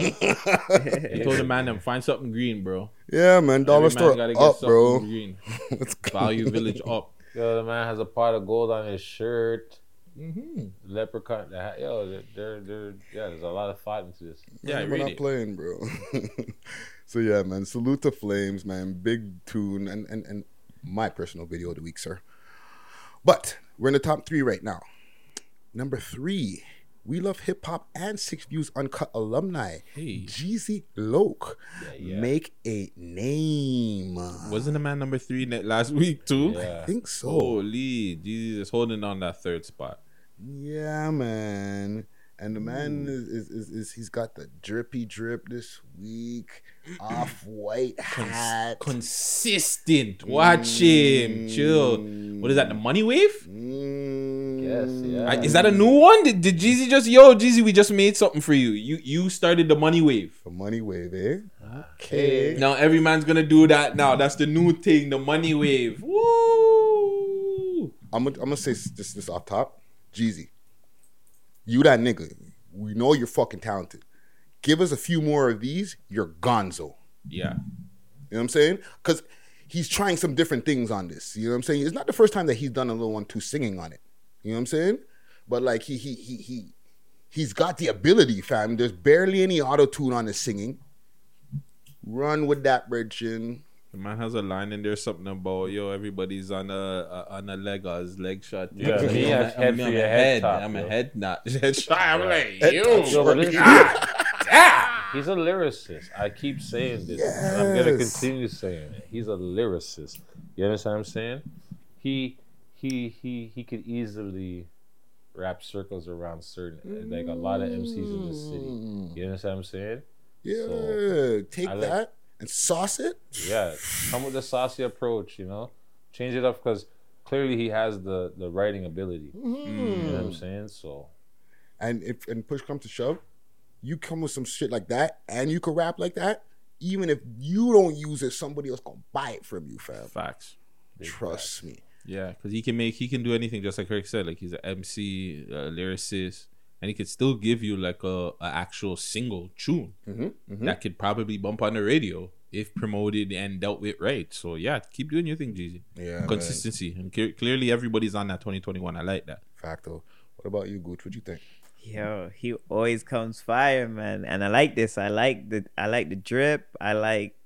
He told the man them find something green, bro. yeah, man. Dollar Every man store gotta get up, something bro. Green. Let's go. Value Village up. Yo, the man has a pot of gold on his shirt. Mm-hmm. Leprechaun. Yo, they're, they're, they're yeah. There's a lot of thought into this. Yeah, Man, we're not it. playing, bro. so yeah, man. Salute to Flames, man. Big tune and and and my personal video of the week, sir. But we're in the top three right now. Number three, we love hip hop and Six Views Uncut alumni. Hey. Jeezy Loke yeah. make a name. Wasn't the man number three last week too? Yeah. I think so. Holy, Jesus is holding on that third spot. Yeah, man. And the man is, is, is, is he's got the drippy drip this week, off white hat. Consistent. Watch him. Chill. What is that? The money wave? Mm, Yes, yeah. I- is that a new one? Did, did Jeezy just yo Jeezy? We just made something for you. You you started the money wave. The money wave, eh? Okay. Now every man's gonna do that. Now that's the new thing. The money wave. Woo! I'm gonna I'm gonna say this this off top. Jeezy, you that nigga. We know you're fucking talented. Give us a few more of these. You're gonzo. Yeah. You know what I'm saying? Because he's trying some different things on this. You know what I'm saying? It's not the first time that he's done a little one two singing on it. You know what I'm saying? But like he he he he he's got the ability, fam. There's barely any auto tune on his singing. Run with that, Bridgen. The man has a line in there something about yo everybody's on a, a on a leg or his leg shot. Yeah, I'm, me I'm, head I'm for a head. head top, I'm a head not head shot. I'm like Head yo. Yo, but he's a lyricist. I keep saying this. And I'm gonna continue saying it. He's a lyricist. You understand what I'm saying? He he he he could easily wrap circles around certain like a lot of MCs in the city. You understand what I'm saying? Yeah, So, take I like- that and sauce it. Yeah, come with the saucy approach. You know, change it up because clearly he has the the writing ability. You know what I'm mm. saying? So And if and push comes to shove, you come with some shit like that, and you can rap like that. Even if you don't use it, somebody else gonna buy it from you, fam. Facts. Trust me. Yeah, because he can make he can do anything just like Rick said. Like he's an MC, a lyricist, and he could still give you like a, a actual single tune mm-hmm, mm-hmm. that could probably bump on the radio if promoted and dealt with right. So yeah, keep doing your thing, Jeezy. Yeah, man. consistency and clear, clearly everybody's on that 2021. I like that. Facto. What about you, Gooch? What do you think? Yo, he always comes fire, man. And I like this. I like the I like the drip. I like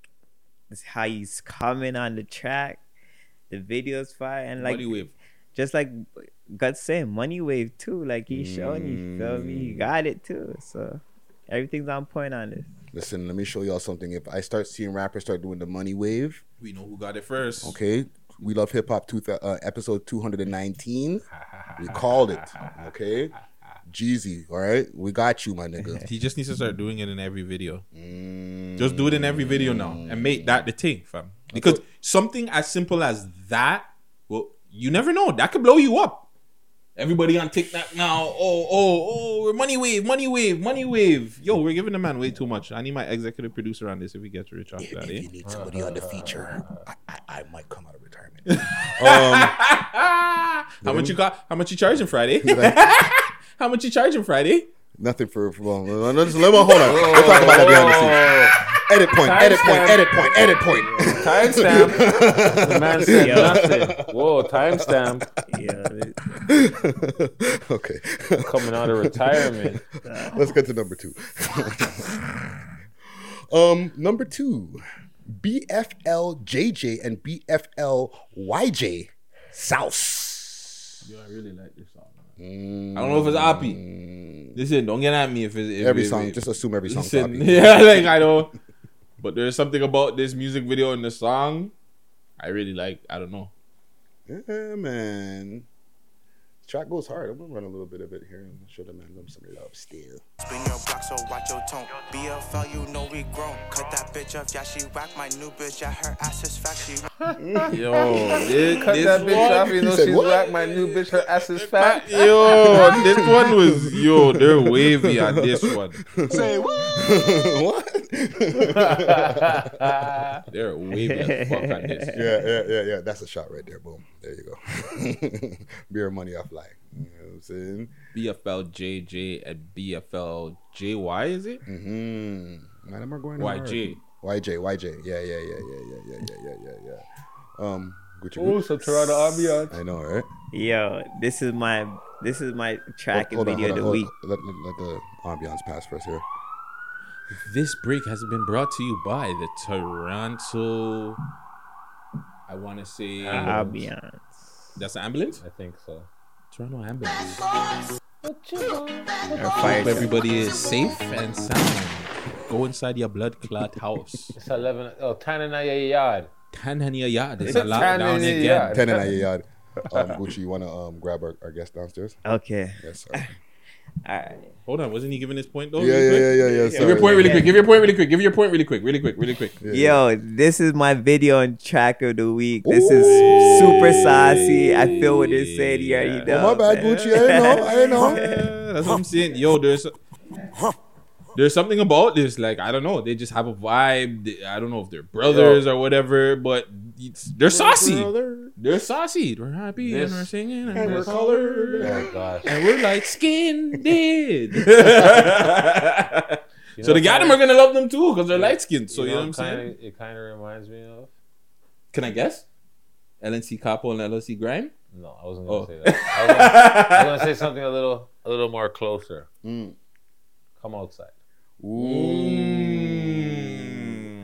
how he's coming on the track. The video's fire and like just like God saying, money wave too. Like he's showing you, feel me? He got it too. So everything's on point on this. Listen, let me show y'all something. If I start seeing rappers start doing the money wave, We know who got it first. okay, we love hip hop. Two uh, episode two hundred and nineteen. we called it. Okay, Jeezy. All right, we got you, my nigga. He just needs to start doing it in every video. Mm. Just do it in every video now and make that the thing, fam. Because something as simple as that, well, you never know. That could blow you up. Everybody on TikTok now. Oh, oh, oh, we're money wave, money wave, money wave. Yo, we're giving the man way too much. I need my executive producer on this if he gets rich off that. If Eh? you need somebody on the feature, I, I, I might come out of retirement. how much you got? How much you charging Friday? how much you charging Friday? Nothing for for long. No, no, just let me hold on. We'll talk about that behind the scenes. Edit point. Edit point. Edit point. Edit point. timestamp. the man said Yo. nothing. Whoa, timestamp. Yeah, okay. Coming out of retirement. Let's get to number two. um, number two, BFL JJ and BFL YJ South. Yo, I really like this song. I don't know if it's Oppie. Listen, don't get at me if it's if, Every if- song, if- just assume every song. Listen, yeah, like I know, but there's something about this music video and the song I really like. I don't know. Yeah, man. Track goes hard. I'm gonna run a little bit of it here and show the man some love still. Spin your block, so watch your tone. BFL, you know we grown. Cut that bitch up, yeah, she whack my new bitch. Yeah, her ass is fat, she. Yo, this, Cut this that bitch one- off. You know He said she's what? whack. My new bitch, her ass is fat. Yo, this one was yo. They're wavy on this one. Say what? what? They're wavy as fuck on this. yeah, yeah, yeah, yeah. That's a shot right there. Boom. There you go. Beer money off light. You know what I'm saying? BFL JJ and BFL is it? Mm-hmm. Man, them are going hard. YJ. YJ, YJ. Yeah, yeah, yeah, yeah, yeah, yeah, yeah, yeah, yeah, yeah. Um, Gucci. Oh, Gucci. some Toronto ambiance. I know, right? Yo, this is my this is my track and Hold on, video hold of the hold week. Let, let, let the ambiance pass first here. This break has been brought to you by the Toronto. I want to say Ambulance. That's an ambulance. I think so. Toronto ambulance. Or Hope fire everybody is safe and sound. Go inside your blood clot house. It's 11. Oh, 10 in your yard. Ten henny a yard. It's Ten a lockdown in a again. yard. Ten in our yard. Um, Gucci, you wanna um grab our, our guest downstairs? Okay. Yes, sir. All right. Hold on, wasn't he giving his point though? Yeah, really yeah, quick? yeah, yeah, yeah. Give your sorry. point really quick. Give your point really quick. Give your point really quick. Really quick. Really quick. Yo, this is my video and track of the week. This is super saucy. I feel what they're saying. You already know. Oh, my bad. Gucci. I didn't know. I didn't know. Yeah, that's what I'm saying. Yo, there's there's something about this. Like I don't know. They just have a vibe. They- I don't know if they're brothers or whatever, but it's, they're saucy. Brother. They're saucy. We're happy This- and we're singing and, And we're we're colored Oh, gosh. and we're like skinned. You so the got them kinda- are gonna love them too because they're light skinned. So you, know, what I'm kinda, saying? It kind of reminds me of. Can I guess? LNC Capo and LNC Grime. No, I wasn't gonna Oh. say that. I was gonna, I was gonna say something a little, a little more closer. Mm. Come outside. Mm.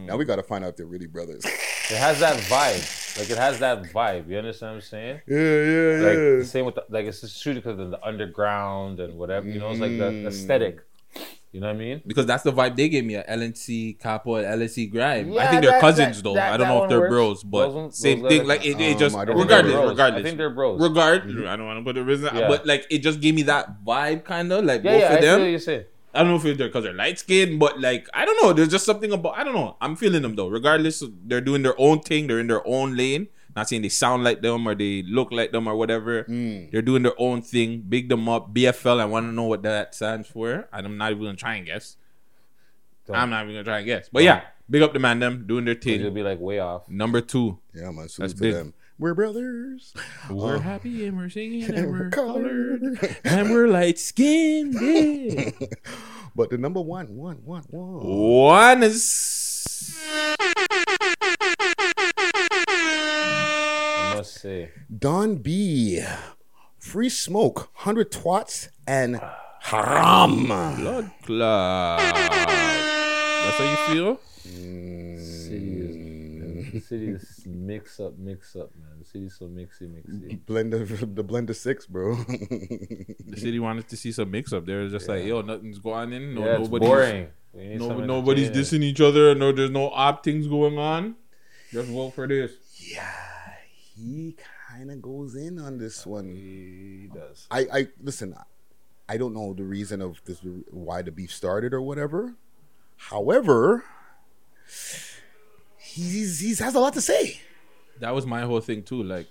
Now we gotta find out if they're really brothers. It has that vibe. Like it has that vibe. You understand what I'm saying? yeah, yeah, Like yeah. the same with the, like it's just shooting because of the underground and whatever. You know, it's like the Mm. aesthetic. You know what I mean? Because that's the vibe they gave me at LNC Capo and LNC Grime. I think they're that- cousins that- though. that- I don't know if they're works. bros, but Those ones- same thing. Like it, it Um, just I don't think they're regardless, regardless. I think they're bros. Regard, I don't want to put the reason, Yeah. but like it just gave me that vibe, kind of like Yeah, both yeah. I of feel what them. I don't know if it's because they're light skinned, but like I don't know. There's just something about I don't know. I'm feeling them though. Regardless, they're doing their own thing. They're in their own lane. Not saying they sound like them or they look like them or whatever. Mm. They're doing their own thing. Big them up. BFL. I want to know what that stands for. And I'm not even gonna try and guess. Don't. I'm not even gonna try and guess. But yeah, big up the man. Them doing their You'll thing. be like way off. Number two. Yeah, man. Salute That's to big. them. We're brothers. We're Uh, happy and we're singing and, and we're we're colored colored. and we're light skinned. but the number one, one, one, one. One is I must say. Don B. Free smoke, 100 twats, and haram. blood clot. That's how you feel. City is, the city is mix up, mix up, man. The city's so mixy, mixy. Blend of, the blend of six, bro. The city wanted to see some mix up. They're just like, yo, nothing's going in. No, yeah, it's nobody's, boring. No, nobody's dissing each other. No, there's no odd things going on. Just vote for this. yeah, he kind of goes in on this one. He does. I, I listen. I don't know the reason of this, why the beef started or whatever. However, he's he's has a lot to say. That was my whole thing too. Like,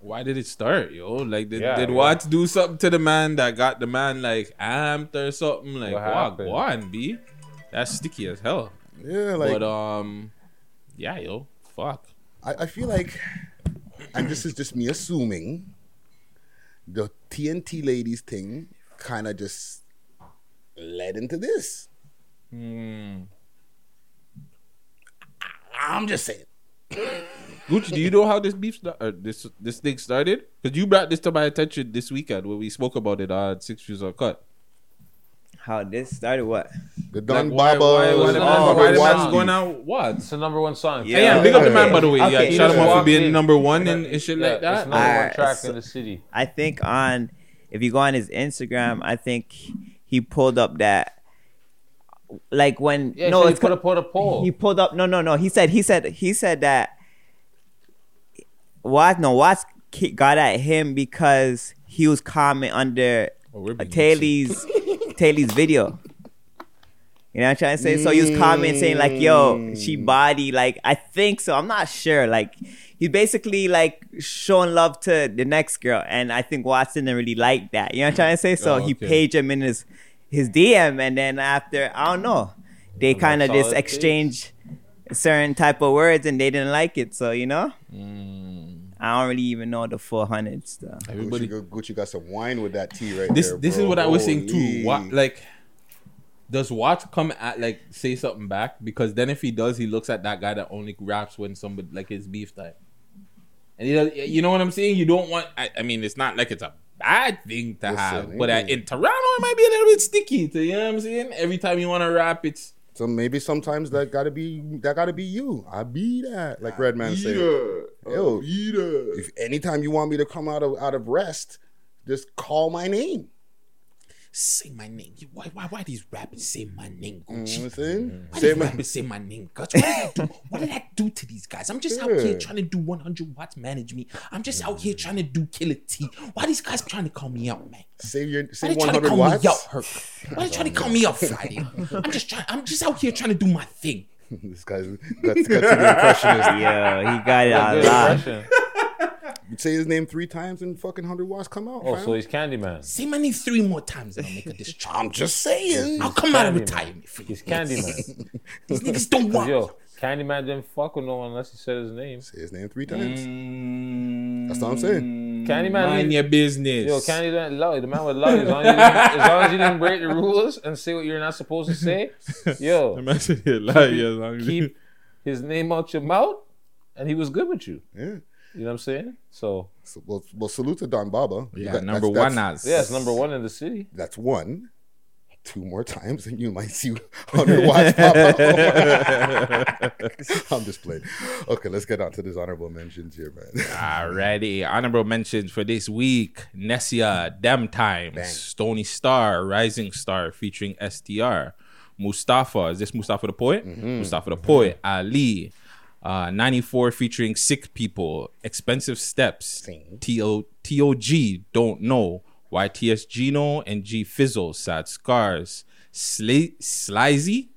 why did it start, yo? Like, did, Yeah, did yeah. Watts do something to the man that got the man like amped or something? Like, What what happened? go on, B? That's sticky as hell. Yeah, like but um, yeah, yo, fuck. I, I feel like, and this is just me assuming, the TNT ladies thing kind of just led into this. Hmm. I'm just saying. Gucci, do you know how this beef sta- or this this thing started? Because you brought this to my attention this weekend when we spoke about it on Six Views Uncut. How this started? What? The Don Like, why, Baba. why, why, the man, Oh, why the Watts man's going out? What? It's the number one song. Yeah. Yeah, yeah, big up the man by the way. Okay. Yeah, shout him out for being in. number one and, and shit Yeah, like It's that. number one Alright, track so- in the city. I think on if you go on his Instagram, I think he pulled up that like when Yeah, no, so he it's put co- up- put a poll. He pulled up. No, no, no. He said he said he said that Watts no Watts ki- got at him because he was comment under we're uh, Taylor's Taylor's video. You know what I'm trying to say? So he was commenting saying like, "Yo, she body like I think so. I'm not sure. Like he's basically like showing love to the next girl, and I think Watson didn't really like that. You know what I'm trying to say? So Oh, he okay. paged him in his his DM, and then after I don't know, they kind of just all it exchange certain type of words, and they didn't like it. So you know, mm. I don't really even know the full hundreds stuff. Everybody- Gucci, Gucci got some wine with that tea right this there. this is what I was saying too. What like does Watts come at like say something back? Because then if he does, he looks at that guy that only raps when somebody like his beef type. And you know, you know what I'm saying? You don't want. I, I mean, it's not like it's a bad thing to Listen, have, but in Toronto, it might be a little bit sticky. To, you know what I'm saying? Every time you want to rap, it's So maybe sometimes that gotta be that gotta be you. I be that, like Redman said. Yo, I be that. if anytime you want me to come out of out of rest, just call my name. Say my name. Why, why, why these rappers say my name, mm, You know what I'm saying? Why Say these my- rappers say my name, Gucci? What did I do? What did I do to these guys? I'm just out here trying to do 100 watts manage me. I'm just out here mm. trying to do killer T. Why these guys trying to call me out, man? Save your Why say they trying to 100 call watts. me out, Herc? Why they trying to call me out Friday? I'm just trying. I'm just out here trying to do my thing. this guy's guts, guts the impressionist. Yeah, he got it a lot. Impression. You say his name three times and fucking 100 watts come out. Oh, fam. so he's Candyman. Say my name three more times and I'll make a diss I'm just saying. I'll come out of Candyman. retirement for you. He's Candyman. These niggas don't 'Cause, want. Yo, Candyman didn't fuck with no one unless he said his name. Say his name three times. Mm, That's what I'm saying. Candyman. mind he- your business. Yo, Candyman, love the man with love. As long as, you didn't, as long as you didn't break the rules and say what you're not supposed to say, yo, The man said he lied, yeah, as long as- keep his name out your mouth, and he was good with you. Yeah. You know what I'm saying? So So, well, well, salute to Don Baba. Yeah, That- number that's- one that's- as. yeah, it's number one in the city. That's one. Two more times, and you might see 100 watts pop out. I'm just playing. Okay, let's get on to these honorable mentions here, man. Alrighty, honorable mentions for this week: Nessia, Dem Times, Stony Star, Rising Star, featuring STR, Mustafa. Is this Mustafa the poet? Mm-hmm. Mustafa the poet. Mm-hmm. Ali, uh, 94 featuring Sick People, Expensive Steps, T.O. T.O.G. Don't Know, YTS Gino and G Fizzle, Sad Scars, Sli- Slizy,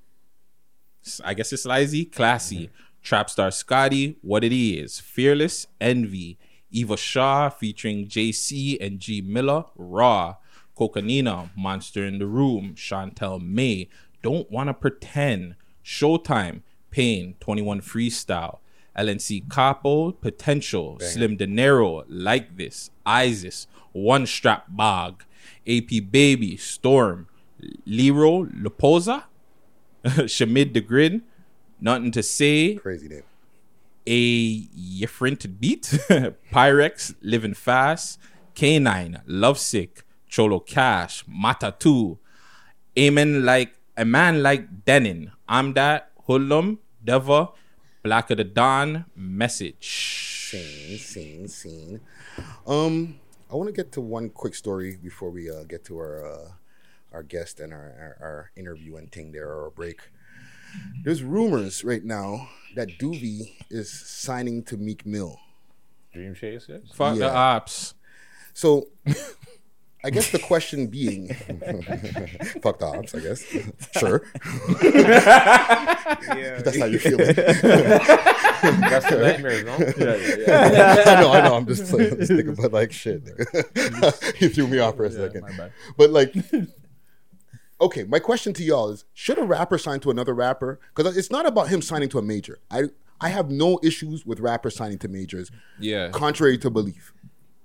I guess it's Lizy, Classy, Trapstar Scotty, What It Is, Fearless, Envy, Eva Shaw featuring JC and G Miller, Raw, Cocanina, Monster in the Room, Chantel May, Don't Wanna Pretend, Showtime, Pain, 21 Freestyle, LNC Capo, Potential, Slim De Niro, Like This, Isis, One Strap Bog, AP Baby, Storm, Lero Leposa, Shamid the Grin, Nothing to Say, Crazy name. A Different Beat, Pyrex, Living Fast, K9, Lovesick, Cholo Cash, Mata 2, Amen Like, A Man Like Denin, I'm That, Hoodlum, Deva, Black of the Dawn, Message. Scene, scene, scene. Um, I want to get to one quick story before we uh, get to our uh, our guest and our, our, our interview and thing there or a break. There's rumors right now that Doobie is signing to Meek Mill. Dream Chasers. Fuck the Yeah. ops. So, I guess the question being, fuck the ops, I guess. Sure. That's how you feel. That's the nightmares, no? Yeah, yeah, yeah. I know, I know. I'm just, like, just thinking about like shit. nigga. you threw me off for a second. But like, okay, my question to y'all is: Should a rapper sign to another rapper? Because it's not about him signing to a major. I I have no issues with rappers signing to majors. Yeah. Contrary to belief.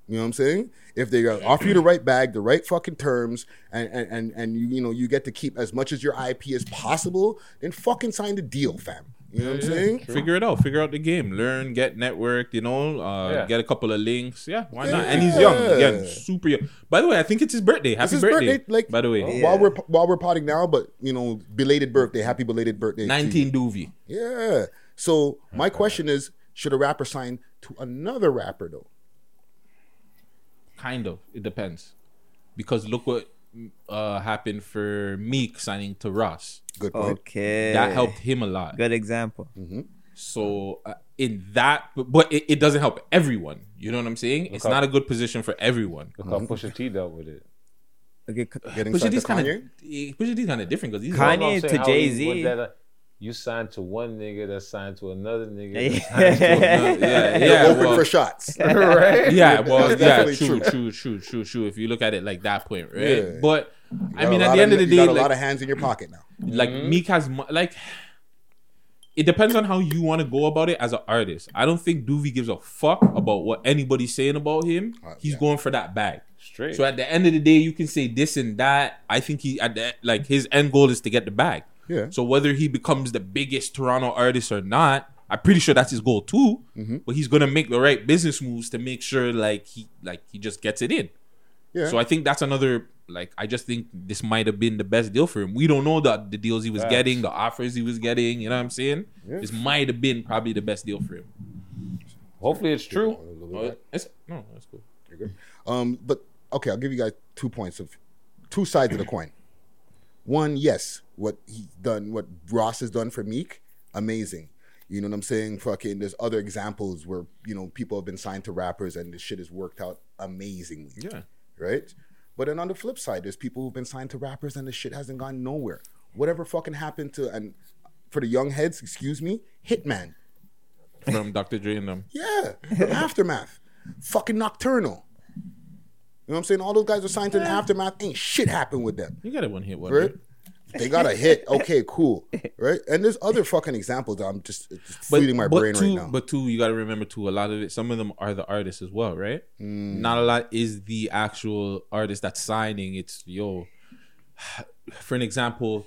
You know what I'm saying? If they offer you the right bag, the right fucking terms, and and and, and you you know you get to keep as much as your IP as possible, then fucking sign the deal, fam. You know what I'm saying? Figure it out. Figure out the game. Learn, get networked. You know, uh, Yeah. get a couple of links. Yeah, why not? And he's young again, super young. By the way, I think it's his birthday. Happy his birthday. Like By the way, while we're while we're potting now, but you know, belated birthday, happy belated birthday. 19 Doovie. Yeah. So my question is, should a rapper sign to another rapper though? Kind of. It depends. because look what uh, happened for Meek signing to Ross. Good point. Okay. That helped him a lot. Good example. So uh, in that, but, but it, it doesn't help everyone. You know what I'm saying? it's how- not a good position for everyone. Look how Pusha T dealt with it. Okay, Getting Pusha signed T's kind of Pusha T's kind of different because he's Kanye You know what I'm to saying? How he Jay-Z. went that, You signed to one nigga that signed to another nigga. that Yeah. signed to another- yeah, yeah, open well- for shots. right? yeah, well, That's yeah, true, true. true, true, true, true. If you look at it like that point, right? Yeah. But I mean, at the end of the day, you got a like, lot of hands in your pocket now. like Meek has like it depends on how you want to go about it as an artist. I don't think Doovie gives a fuck about what anybody's saying about him. Uh, He's yeah. going for that bag. Straight. So at the end of the day, you can say this and that. I think he at the like his end goal is to get the bag. Yeah. So whether he becomes the biggest Toronto artist or not, I'm pretty sure that's his goal too. Mm-hmm. But he's gonna make the right business moves to make sure like he like he just gets it in. Yeah. So I think that's another like I just think this might have been the best deal for him. We don't know the the deals he was Facts. getting, the offers he was getting. You know what I'm saying? Yeah. This might have been probably the best deal for him. Hopefully it's true. It's, no, that's cool. You're good. Um, but okay, I'll give you guys two points of two sides of the coin. One, yes, what he's done, what Ross has done for Meek, amazing. You know what I'm saying? Fucking, there's other examples where you know people have been signed to rappers and the shit has worked out amazingly. Yeah. Right. But then on the flip side, there's people who've been signed to rappers and the shit hasn't gone nowhere. Whatever fucking happened to and for the young heads, excuse me, Hitman. From Dr. Dre and them. Yeah, aftermath. Fucking Knoc-turn'al. You know what I'm saying? All those guys are signed to the aftermath. Ain't shit happened with them. You got a one hit one. Right? They got a hit. Okay, cool. Right? And there's other fucking examples that I'm just, it's just fleeting my brain two, right now. But two, you got to remember too. A lot of it, some of them are the artists as well, right? Mm. Not a lot is the actual artist that's signing. It's yo. For an example,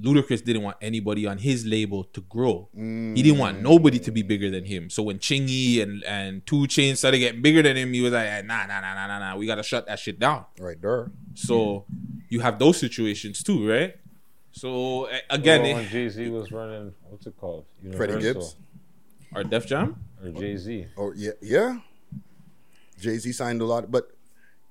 Ludacris didn't want anybody on his label to grow. He didn't want mm. nobody to be bigger than him. So when Chingy and and 2 Chainz started getting bigger than him, he was like, nah, nah, nah, nah, nah, nah. We gotta shut that shit down. Right there. So you have those situations too, right? So again, Remember it- when Jay Z was running, what's it called? Freddie Universal Gibbs. or Def Jam. or Jay Z. Or oh, yeah, yeah. Jay Z signed a lot, but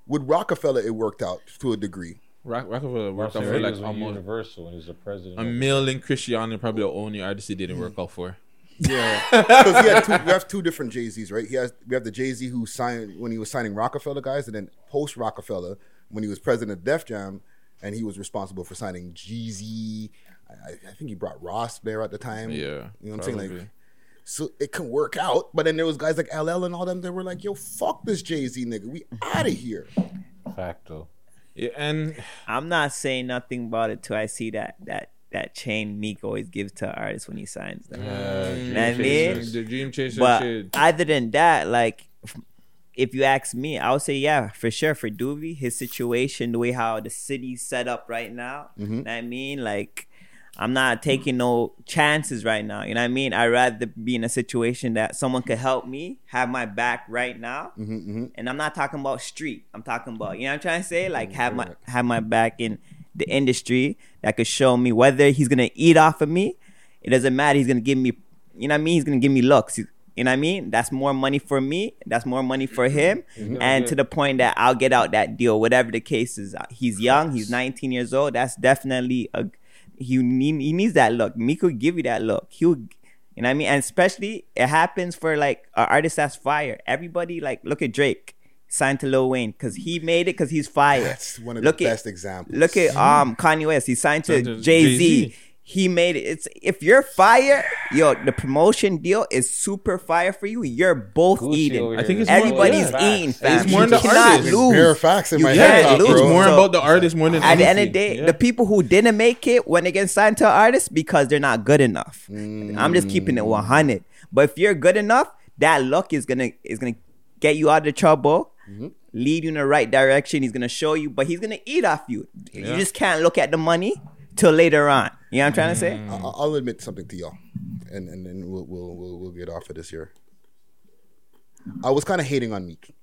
with Roc-A-Fella, it worked out to a degree. Rock, Roc-A-Fella worked out for like was with almost Universal and he's the president. a million. Cristiano probably the only artist he didn't work out for. Yeah, because he had two, we have two different Jay Z's, right? He has we have the Jay Z who signed when he was signing Roc-A-Fella guys, and then post Roc-A-Fella when he was president of Def Jam, and he was responsible for signing Jeezy. I, I think he brought Ross there at the time. Yeah, you know what I'm saying? Like, so it can work out, but then there was guys like LL and all them that were like, "Yo, fuck this Jay Z nigga, we out of here." Facto. Yeah, and I'm not saying nothing about it till I see that that that chain Meek always gives to artists when he signs them. Yeah, You know what I mean? the Dream Chaser But shit. other than that, like if you ask me, I would say yeah, for sure for Doobie, his situation, the way how the city's set up right now. Mhm. Know what I mean? Like I'm not taking no chances right now. You know what I mean? I'd rather be in a situation that someone could help me, have my back right now. Mm-hmm, And I'm not talking about street. I'm talking about, you know what I'm trying to say? Like have my have my back in the industry that could show me whether he's gonna eat off of me. It doesn't matter. He's gonna give me, you know what I mean? He's gonna give me looks. You know what I mean? That's more money for me. That's more money for him. Mm-hmm. And to the point that I'll get out that deal, whatever the case is. He's young. He's 19 years old. That's definitely a he need, he needs that look. Meek will give you that look. He'll you know what I mean? And especially it happens for like an artist that's fire. Everybody like look at Drake signed to Lil Wayne because he made it because he's fire. That's one of look the at, best examples. Look at um Kanye West. He Signed to Jay Z. Jay-Z. He made it. It's if you're fire, yo, the promotion deal is super fire for you. You're both Gucci eating. I think here. it's more- Everybody's yeah. eating, fam. It's more you the cannot artist. lose. Bare facts in You my head lose. It's more So- about the artist more than At the end of anything. the day, Yeah. the people who didn't make it when they get signed to artists because they're not good enough. I'm just keeping it mm. 100. But if you're good enough, that luck is gonna is gonna get you out of trouble, mm-hmm. lead you in the right direction. He's gonna show you, but he's gonna eat off you. You just can't look at the money till later on. You know what I'm trying to say? Mm. I- I'll admit something to y'all, and and then we'll we'll we'll, we'll get off of this here. I was kind of hating on Meek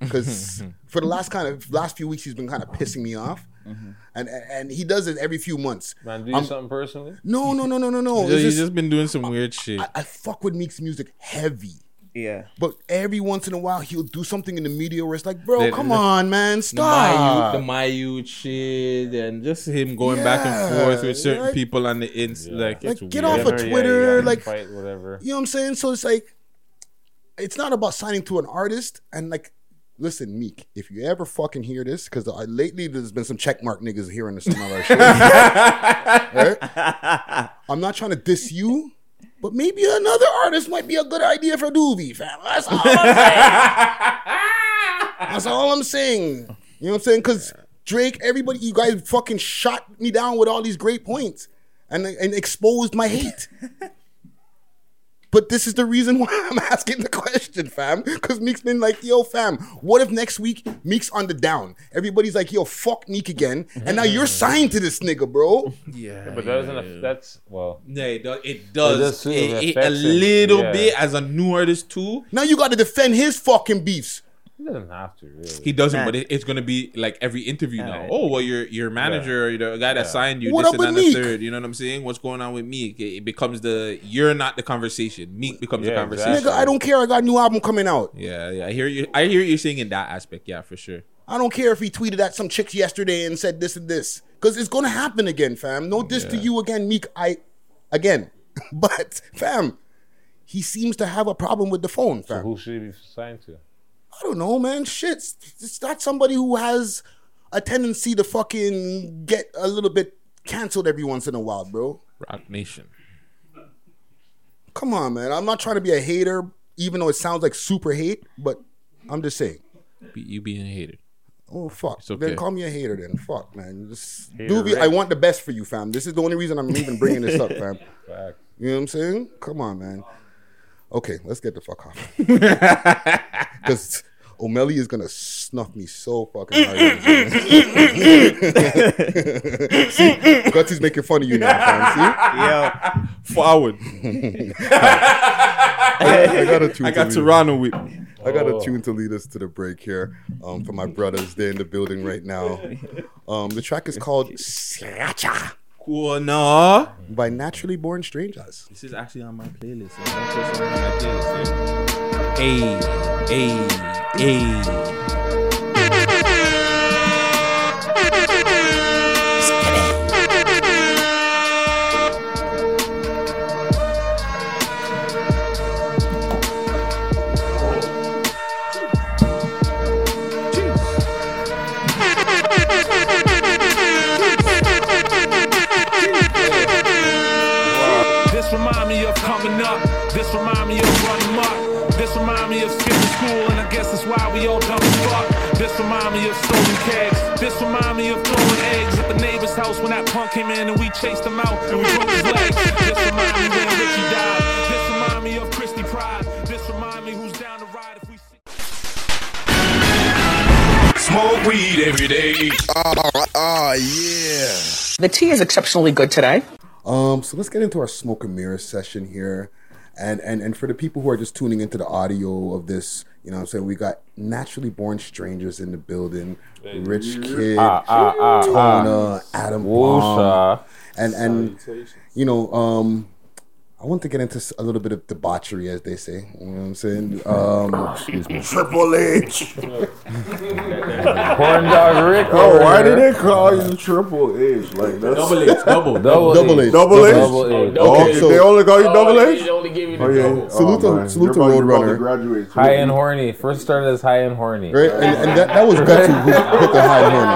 because for the last kind of last few weeks he's been kind of pissing me off, mm-hmm. and and he does it every few months. Man, do you I'm- something personally? No, no, no, no, no, no. He's just- just been doing some weird shit. I, I fuck with Meek's music heavy. Yeah. But every once in a while, he'll do something in the media where it's like, bro, The- come the- on, man, The stop. Mayu, the Mayu shit, and just him going back and forth with certain like- people on the ins. Like, it's Like, get weird. off of Twitter, like, fight, whatever. you know what I'm saying? So it's like, it's not about signing to an artist. And like, listen, Meek, if you ever fucking hear this, because lately there's been some checkmark niggas hearing this on our show. right? I'm not trying to diss you, but maybe another artist might be a good idea for Doobie, fam. That's all I'm saying. That's all I'm saying. You know what I'm saying? Because Drake, everybody, you guys fucking shot me down with all these great points and, and exposed my hate. But this is the reason why I'm asking the question, fam. Because Meek's been like, yo, fam, what if next week Meek's on the down? Everybody's like, yo, fuck Meek again. And now you're mm-hmm. signed to this nigga, bro. Yeah. But that doesn't. aff- That's well. Yeah, it does. It does. does. It- It it- a little Yeah. bit as a new artist too. Now you got to defend his fucking beefs. He doesn't have to really. He doesn't, Man. but it, it's gonna be like every interview now. Alright. Oh, well, your your manager, or the guy that Yeah. signed you, What this up and with that, and the Meek? third. You know what I'm saying? What's going on with Meek? It, it becomes the you're not the conversation. Meek becomes the conversation. exactly. Nigga, I don't care. I got a new album coming out. Yeah, yeah. I hear you. I hear you saying in that aspect. Yeah, for sure. I don't care if he tweeted at some chicks yesterday and said this and this. Because it's going to happen again, fam. No diss to you again, Meek. I, again. but, fam, he seems to have a problem with the phone, So fam. who should he be signed to? I don't know, man. Shit. It's not somebody who has a tendency to fucking get a little bit canceled every once in a while, bro. Roc Nation. Come on, man. I'm not trying to be a hater, even though it sounds like super hate, but I'm just saying. Be, you being a hater. Oh fuck! It's okay. Then call me a hater. Then fuck, man. Just, Hater Doobie, I want the best for you, fam. This is the only reason I'm even bringing this up, fam. Fact. You know what I'm saying? Come on, man. Okay, let's get the fuck off. Because O'Malley is gonna snuff me so fucking hard. See, Gutsy's making fun of you now, fam. See? Forward. I got a tune I got Toronto with me. I got Oh. a tune to lead us to the break here. Um, for my brothers, they're in the building right now. Um, the track is called Sriracha Cool, no. by Naturally Born Strangers. This is actually on my playlist. It's not just on my playlist. yeah. Hey, hey, hey. Why we all dumb as fuck. This remind me of stolen kegs. This remind me of throwing eggs at the neighbor's house when that punk came in and we chased him out and we broke his legs. This remind me when Richie died. This remind me of Christy Pride. This remind me who's down to ride if we see. Smoke weed every day. Oh, yeah. The tea is exceptionally good today. Um, so let's get into our smoke and mirror session here. And, and and for the people who are just tuning into the audio of this, you know what I'm saying? We got naturally born strangers in the building. Rich Kid, Ah, ah, ah, Tona, Adam. Palm. And and you know, um I want to get into s- a little bit of debauchery, as they say. You know what I'm saying? Um, excuse me. Triple H. Corn dog Rick. Oh, why did they call you Triple H? Like that's Double H, double. Double, Double H. H. Double H? Double H. Oh, Okay, so- they only call you Double H? They only give you the Oh yeah. double. Salute to- salute to You're about- you're about Roadrunner. High and horny. First started as high and horny. Right? And, and that, that was Gutsy who put the high horn.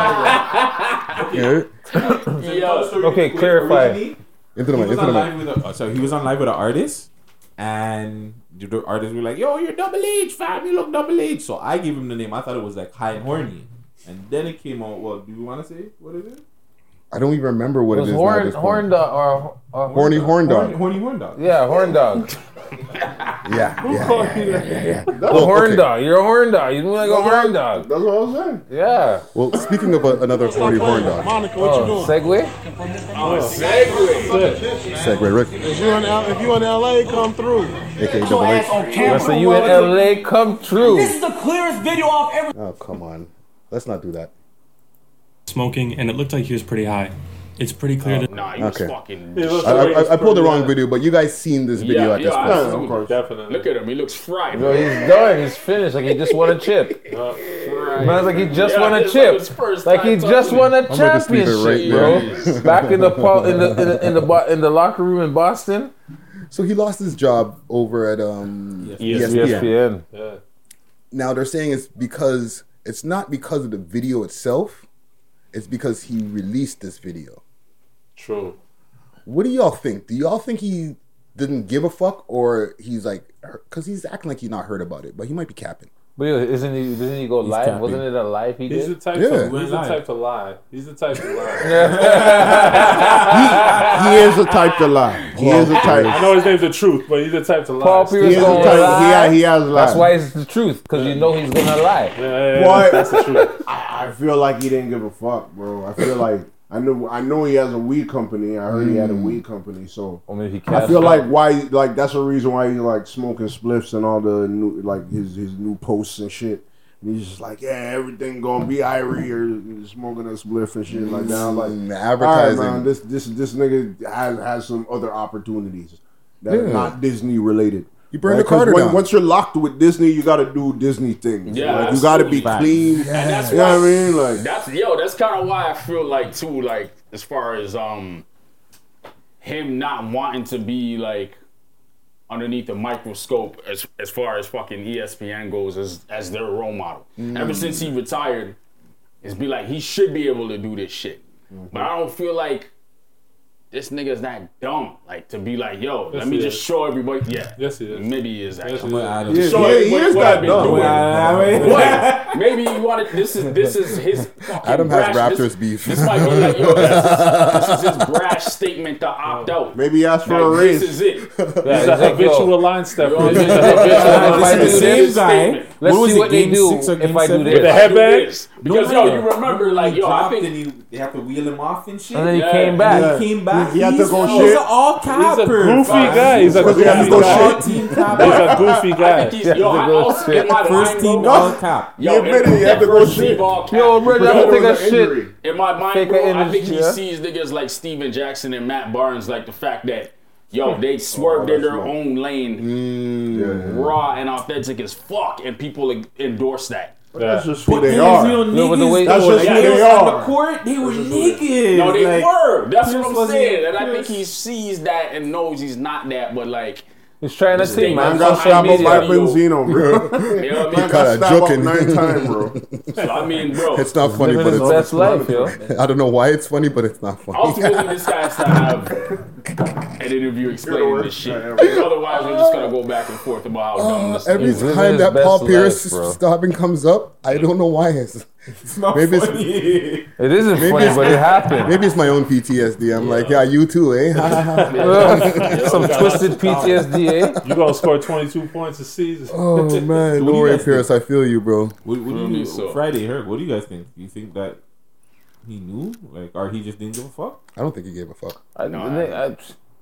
Yeah? Okay, clarify. Into the He mic, was into the mic. with a, so he was on live with an artist, and the the artist were like, "Yo, you're Double H, fam. You look Double H." So I gave him the name. I thought it was like High and Horny, and then it came out. Well, do you want to say what it is? I don't even remember what It it was is. now at horn, this horn dog or, or Horny horn dog. Horny, horny horn dog. Yeah, horn dog. Yeah, yeah, yeah, yeah, yeah, yeah. A Well, horn okay. dog. You're a horn dog. You look like a horn dog. That's what I was saying. Yeah. Well, speaking of a, another horny horn dog, Monica, what you Oh, doing? segue? Oh, oh, segue Rick, If you in L- if you in LA, come through. aka Double H. Listen, you in LA, come true. This is the clearest video I've ever Oh come on, let's not do that. Smoking, and it looked like he was pretty high. it's pretty clear that Nah, he was Okay. fucking. I, I, I pulled the wrong video, but you guys seen this video yeah, at this yeah, point. absolutely. definitely. Look at him. He looks fried. Yo, he's done. He's finished. Like he just won a chip. Man's like he just Yeah, won a it's chip. like his first Like he time just touching won a gonna just leave it championship, right bro. Back in the pol- in the in the in the, bo- in the locker room in Boston. So he lost his job over at um, ESPN. ESPN. Yeah. Now they're saying it's because it's not because of the video itself. It's because he released this video. True. What do y'all think? Do y'all think he didn't give a fuck, or he's like, because he's acting like he's not heard about it, but he might be capping. But yo, isn't he? Didn't he go live? capping. Wasn't it a live he He's did? the type. Yeah. To, he's Went the live. type to lie. He's the type to lie. he is a type to lie. He is a type. I know his name's the truth, but he's the type to lie. Paul Pierce He is a gonna type- lie. he ha- he has lied. That's why it's the truth, because you know he's gonna lie. But I, I feel like he didn't give a fuck, bro. I feel like I know I know he has a weed company. I heard he had a Mm. weed company, so Or maybe he I cashed feel like why like that's the reason why he's like smoking spliffs and all the new like his his new posts and shit. And he's just like, yeah, everything gonna be Irie or smoking a spliff and shit like that. I'm like, Mm, all right, advertising. man, this this this nigga has has some other opportunities that are not Disney related. You burned the Carter when, down. Once you're locked with Disney, you got to do Disney things. Yeah, like, you got to be absolutely. clean. And that's you know what I mean? Like, that's yo. That's kind of why I feel like too. Like as far as um him not wanting to be like underneath the microscope as as far as fucking ESPN goes as as their role model. Mm. Ever since he retired, it's be like he should be able to do this shit. But I don't feel like this nigga's that dumb. Like to be like, yo, Yes, let me he just is. show everybody. Yeah, Yes, he is. maybe he is Yes, he is. Show Yeah, he- is what that I've dumb. doing. I mean- What? Maybe you wanted this is this is his fucking Adam has Raptors this, beef. This might be like yo, this this is his brash statement to opt out. Maybe he asked for Like, a raise. This is it. He's a habitual line stepper. Yo, He's this a is habitual the line same guy. Let's What was see what they do if I do this. With the If I do headband? this. Because yo, you remember like yo, I dropped think and you, they have to wheel him off and shit. And then he Yeah. came back. And he came back. He had to he's, go he's an all He's a goofy guy. He's a goofy he has to go guy. Team capper. He's a goofy guy. he's, yo, I also in my First team all cap. Yo, He admitted in- he had to go shit. team all cap. Yo, bro, I'm there gonna take a was an shit. In my mind, bro, I think he sees niggas like Stephen Jackson and Matt Barnes like the fact that yo they swerved in their oh, smart. own lane, Yeah. raw and authentic as fuck, and people endorse that. But that's just who But they these are. real No, but the way- That's though, just like, who they on are. the court, they were naked. No, they like, were. That's Pierce what I'm saying, and I think he sees that and knows he's not that, but like. He's trying to think, Man man. got Social stabbed up media, by. Benzino, bro. You know what I mean? Man Got got a stabbed up joking. nine times, bro. So, I mean, bro. It's not funny, Living but it's best life, yo. I don't know why it's funny, but it's not funny. Ultimately, this guy has to have an interview explaining this shit. Otherwise, we're just gonna go back and forth about how dumb uh, this Every is. living time that Paul Pierce stopping comes up, I don't know why. It's, It's not Maybe it's- funny. It isn't Maybe funny, it's- but it happened. maybe it's my own PTSD. I'm like, yeah, you too, eh? Some twisted PTSD, eh? You gonna score 22 points a season? oh man, So what don't you worry, guys Pierce. I feel you, bro. What, what do Really you, so. Friday, Herc, what do you guys think? Do you think that he knew? Like, or he just didn't give a fuck? I don't think he gave a fuck. I, I,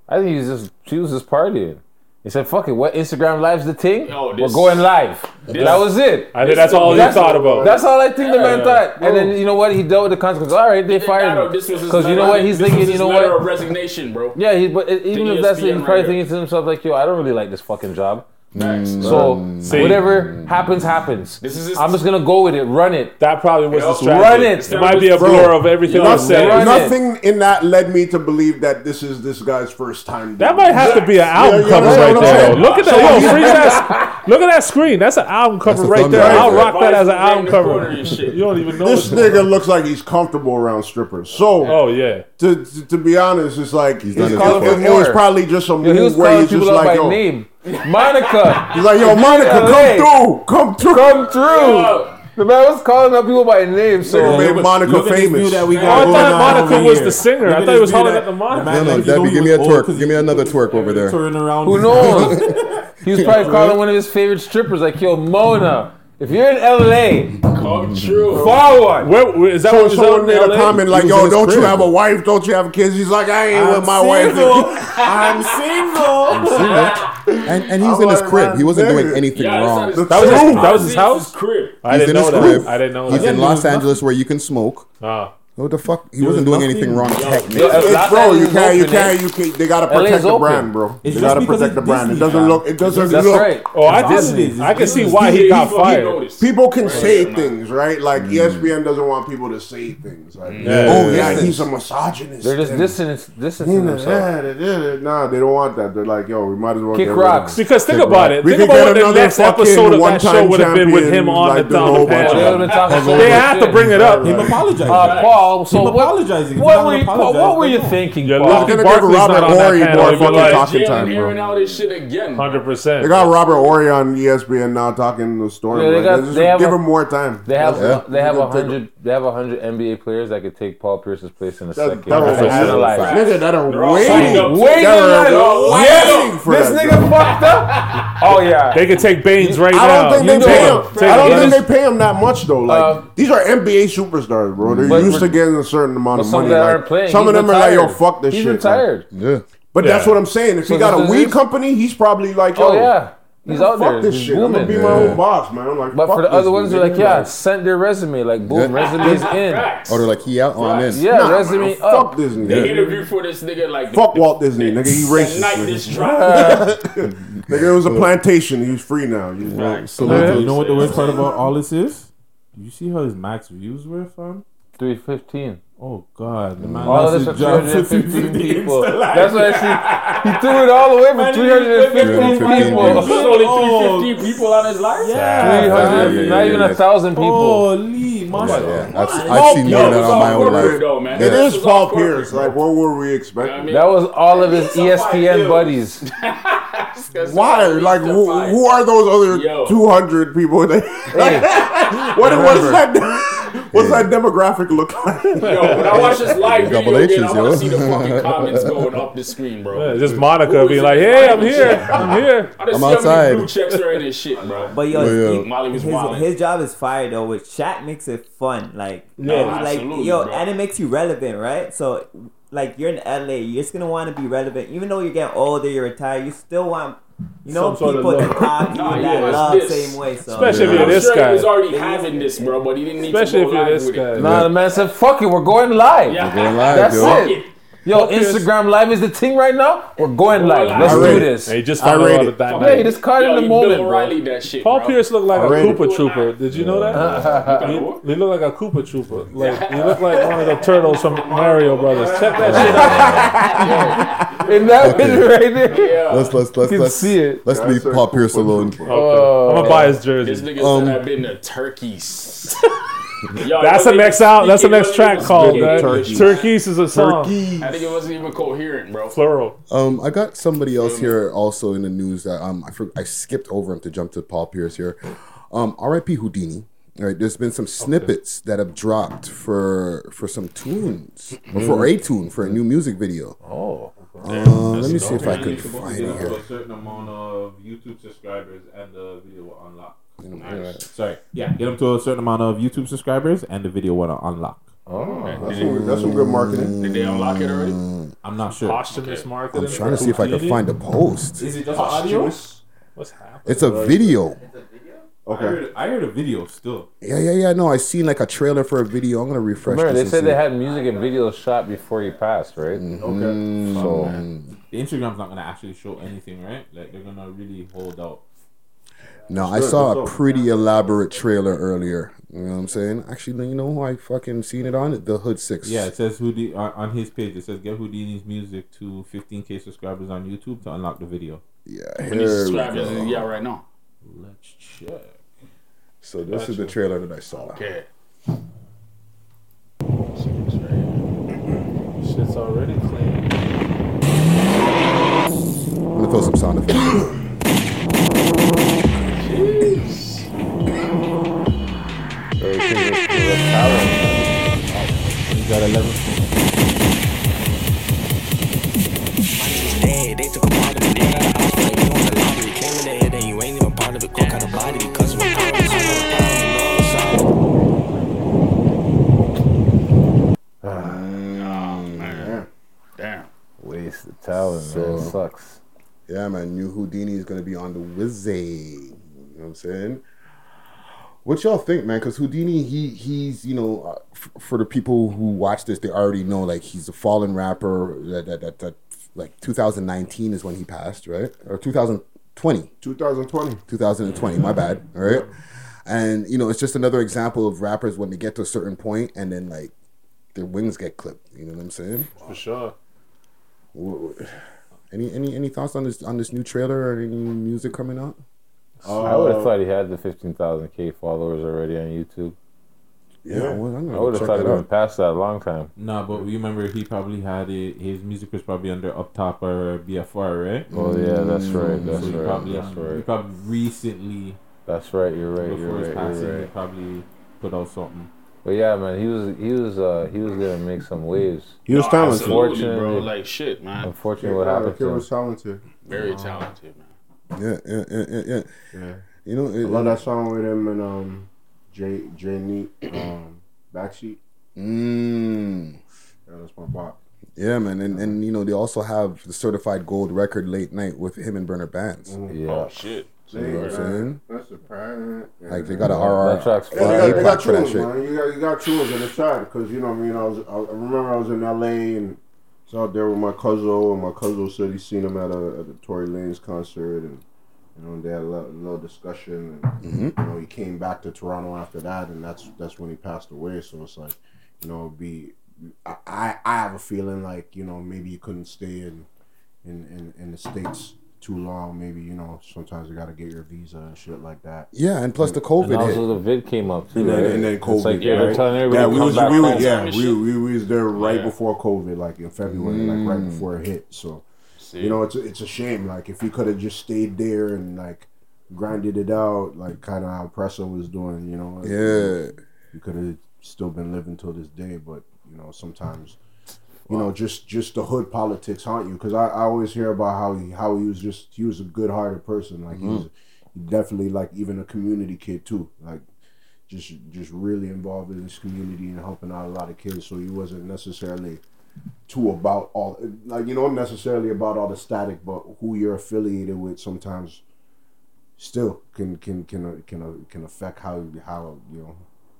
I think he's just she was just partying. He said, "Fuck it, what Instagram live's the thing? Yo, We're going live." that was it. I think that's all he That's- thought about. That's all I think the man Yeah. thought. And then you know what? He dealt with the consequences. All right, they fired him this was his because you know what? He's this was thinking. You his know letter what? of resignation, bro. Yeah, he, but even if that's it, he's probably thinking to himself like, "Yo, I don't really like this fucking job." Facts. Mm. So See. whatever happens, happens. This is his- I'm just gonna go with it. Run it. That probably was the Yo, strategy. run it. It might be a blur of everything I Yo, said. run it. Nothing in that led me to believe that this is this guy's first time. That doing might have to be an album Yeah, you cover understand right what I'm there. saying? Look at So that. Yo, he's- freeze that. Look at that screen. That's an album cover a right there. thumbnail. I'll rock that as an album in the corner cover. shit. You don't even know This it. nigga looks like he's comfortable around strippers. So, Oh yeah. to, to to be honest, it's like He's it, done it it- before. it- it was probably just a Yo, he was move where calling he's just people out like, by yo, name. Monica. he's like, yo, Monica, LA. come through, come through. Come through. The man was calling up people by name. So Nigga made look- Monica look famous. view that we Oh, I thought Monica was here. the singer. Look I thought he was view hollering at the Monica. the man No, no, like, Debbie, give me a twerk. Give me another twerk over there. Turn around. who knows? he was probably calling one of his favorite strippers, like, "Yo, Mona, if you're in LA, Come true. forward." Where, where, is that So what someone made a LA? comment like, He was in yo, don't you have a wife? Don't you have kids? He's like, I ain't I'm with my wife. single. I'm single. And, and he's I'm in his crib. man, He wasn't doing anything Yeah, wrong. That was his, that was his house. crib. I He's didn't in know his that. crib. I didn't know He's that. in Los Angeles where you can smoke. Ah. No, the fuck? He wasn't doing anything wrong technically. It's, bro, you can't, you can't, you can't. They gotta protect the brand, bro. It's they gotta protect the it's brand. It doesn't fam. look. It doesn't That's look. right. Oh, I can- I can see why he got fired. People can say things, right? Like E ESPN doesn't want people to say things. Like, oh Yeah. yeah, he's a misogynist. They're just and- distancing, distancing Yeah, themselves. yeah, they. Nah, they don't want that. They're like, yo, we might as well Kick get rocks. Because think about it. We Think could about get what the another next episode of that show would have been with him on the, do on a the whole bunch panel. of- They would've been talking They bullshit. had to bring it up. Him apologizing. Uh, Paul, so Him what, apologizing. If what were you, apologizing, what were you then no. thinking, Yeah, Paul? Lucky They're gonna Barkley's give Robert not on that more fucking like, talking Jalen time, hearing bro. all this shit again. Hundred percent. They got Robert Horry on ESPN now talking the story. Yeah, they like, got- just they have give a- him more time. They have Yeah. they have a hundred they have a hundred NBA players that could take Paul Pierce's place in a That- second. that was That's a- analyze. Nigga, that are waiting. Waiting That are waiting Yeah. for This that, nigga bro. fucked up. Oh yeah. They could take Baines right I now. don't think You they pay it. him. I don't it. think they pay him that much though. Like Uh, these are NBA superstars, bro. They're But- used to but- getting a certain amount But of some money. that Like, aren't playing. some of He's them are like, yo, fuck this He's shit. retired. Yeah. But that's what I'm saying. If So he got a weed company, he's probably like, yo, Oh yeah. He's man, out fuck there. this He's shit. I'm gonna be my own boss, man. Like, But fuck for the this other ones, they're nigga. like, yeah, send their resume. Like, boom, resume's in. Oh, they're like, he out on in. Yeah, Nah, resume man, up. Fuck Disney. They nigga. interview for this nigga like Fuck Walt Disney, nigga. He racist. night nigga. this drop. nigga, it was a plantation. He was free now. He's like, So you know what the worst part about all this is? You see how his max views were, fam? 315. Oh God, the man All of this for 315 people. Insta That's what I see. He threw it all the way for 315 people. There's only 315 people on his live. 300, not even a thousand people. Holy, man. Yeah, I've, I've seen more than that on my own life. Though, man. It Yeah. is Paul Pierce. Like, what were we expecting? That was all of his ESPN buddies. Why? Like, who, who are those other Yo. 200 people? That, what, what is that? What's that demographic look like? Yo, when I watch this live Double video again, H's, I want to see the fucking comments going up the screen, bro. Yeah, just Monica being like, "Hey, I'm here. I'm here." I just I'm outside. many blue checks are in this shit, bro. But yo, Yeah, yeah. he- Molly was his, his job is fire though. Which Shaq makes it fun, like Yeah, and, like yo, bro. and it makes you relevant, right? So like you're in LA, you're just gonna want to be relevant, even though you're getting older, you're retired. You still want you know Some sort of people to love. talk to you Nah, that yeah, love this. same way. So Especially if I'm you're this sure guy. he was already having this, bro, but he didn't need Especially to if go you're live this with guy. it. Nah, the man said, fuck it, we're going live. Yeah. Going live, That's yo. it. Yo, Instagram live is the thing right now. We're going live. live. Let's do this. Hey, just I found out rate all it. the time. Yeah, he just Yo, in the you moment, Bill bro. O'Reilly that shit, Paul bro. Pierce looked like a Already. Koopa Troopa. Did you know that? he, he looked like a Koopa Troopa. Like he looked like one of the turtles from Mario Brothers. Check that shit out. In that picture right there. Yeah. Let's let's let's You can let's see it. let's leave Paul Pierce alone. picture. Oh. I'm gonna buy his This jersey. nigga Um, said I've been to turkeys. Yo, That's the next out. That's the next track called. Turkeys. Turkeys is a song. Turkey. I think it wasn't even coherent, bro. Plural. Um, I got somebody else here also in the news that um I for, I skipped over him to jump to Paul Pierce here. Um, R.I.P. Houdini. All right, there's been some snippets that have dropped for for some tunes or for a tune for a new music video. Oh. Uh, let me see if I You can find it here. a certain amount of YouTube subscribers and the video will Sorry, yeah, get them to a certain amount of YouTube subscribers and the video will unlock. Oh. That's some, that's some good marketing. Did they unlock it already? I'm not sure. Posthumous marketing. I'm trying to see if I can find a post. Is it just audio? What's happening? It's a video. I heard, I heard a video still. Yeah, yeah, yeah. No, I seen like a trailer for a video. I'm gonna refresh. Remember, they this said and they had music and videos shot before he passed, right? Mm-hmm. So, The Instagram's not gonna actually show anything, right? Like they're gonna really hold out. No, I saw a all. pretty elaborate trailer earlier. You know what I'm saying? Actually, you know who I fucking seen it on? The Hood Six. Yeah, it says Houdini on, on his page. It says get Houdini's music to 15k subscribers on YouTube to unlock the video. Yeah. How many Here we subscribers is go. at right now? Let's check. So this is the trailer that I saw. Okay. Shit's already clean. I'm gonna throw some sound effects. You got 11. They took a part of it. They got an offer, like you on the lottery. Claiming that hit and you ain't even part of it. Cook out a body because we're. So we're power, you know what's up. Damn. waste the talent, man. So- It sucks. Yeah, man. New Houdini is gonna be on the Wizzy. Know what I'm saying? What y'all think, man? Because Houdini, he he's you know, uh, f- for the people who watch this, they already know like he's a fallen rapper. That that that, that like 2019 is when he passed, right? Or 2020. 2020. 2020. My bad. All right. And you know, it's just another example of rappers when they get to a certain point and then like their wings get clipped. You know what I'm saying? For sure. Any any any thoughts on this on this new trailer or any new music coming out? I would have thought he had the 15,000k followers already on YouTube. Yeah, well, I'm gonna I would have thought that he been past that a long time. Nah, but you remember he probably had it. His music was probably under Up Top or BFR, right? Oh yeah, that's right. That's So right. Probably, that's He right. probably recently. That's right. You're right. Before You're his right. passing, You're he probably put out something. But yeah, man, he was he was uh he was gonna make some waves. He was No, talented. absolutely, bro. Like shit, man. Unfortunately, what happened the kid to was talented. Very talented, man. Yeah, yeah, yeah, yeah, yeah. Yeah. You know, I it, love that song with him and um Jay Jay Neat um backseat. Mm. Yeah, that's my bop. Yeah, man, and and you know they also have the certified gold record late night with him and Bernard Bands. Yeah. Oh shit. You know what I'm saying? That's surprising. Like they got a RR. That track's Yeah, fire. they got, they got plaque for that tunes, shit. man. You got you got tunes in the side because you know what I mean. I was I, I remember I was in L.A. and I was out there with my cousin and my cousin said he seen him at a at a Tory Lanez concert and you know they had a little, little discussion and Mhm. you know he came back to Toronto after that and that's that's when he passed away. So it's like you know be I I I have a feeling like you know maybe he couldn't stay in in in, in the states too long. Maybe you know sometimes you got to get your visa and shit like that. Yeah, and plus the And COVID also hit. the vid came up too, And then, right? and then It's COVID. like, yeah, right? telling everybody yeah, we come was, we was, yeah, we, we was there right Yeah. before COVID, like in February, like right mm. before it hit. So, See? you know, it's a, it's a shame. Like if he could have just stayed there and like grinded it out, like kind of how Pressa was doing, you know. Yeah. you could have still been living till this day. But you know, sometimes. You know, just just the hood politics haunt you because I, I always hear about how he how he was just he was a good hearted person like he was mm-hmm. definitely like even a community kid too like just just really involved in this community and helping out a lot of kids. So he wasn't necessarily too about all like you know necessarily about all the static, but who you're affiliated with sometimes still can can can can can affect how how you know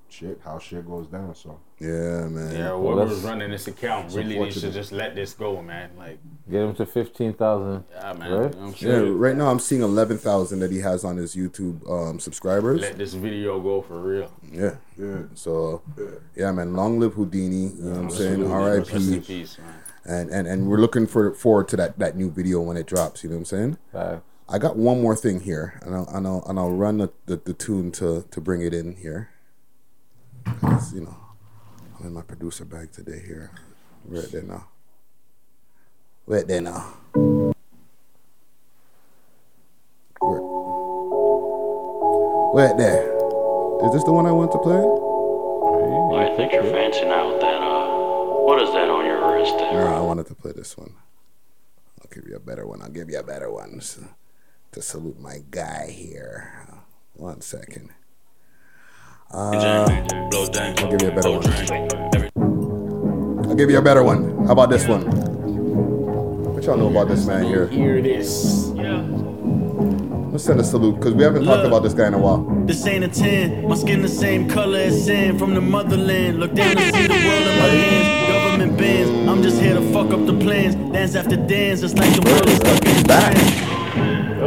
shit how shit goes down. So Yeah, man. Yeah, Well, whoever's that's- running this account really needs to just let this go, man. Like, Get him to fifteen thousand. yeah, man. Right? I'm Yeah, right now I'm seeing eleven thousand that he has on his YouTube um, subscribers. Let this video go for real. Yeah, yeah, So, yeah, man, long live Houdini. You know what I'm saying? Absolutely. Rest in R.I.P. peace, man. And and and we're looking for forward to that that new video when it drops. You know what I'm saying? Facts. I got one more thing here, and I'll and I'll, and I'll run the, the, the tune to to bring it in here. you know, I'm in my producer bag today here. Right there now. Right there now. Where? Right there. Is this the one I want to play? I think you're fancying out that, uh, what is that on your wrist there? No, I wanted to play this one. I'll give you a better one. I'll give you a better one s- to salute my guy here. One second. Uh, I'll give you a better one. I'll give you a better one. How about this one? What y'all know about this man here? Hear this. Let's send a salute because we haven't talked about this guy in a while. This ain't a 10. My skin the same color as sand from the motherland. Look down and see the world in my hands. Government bans. I'm just here to fuck up the plans. Dance after dance. It's like the world is stuck in trance.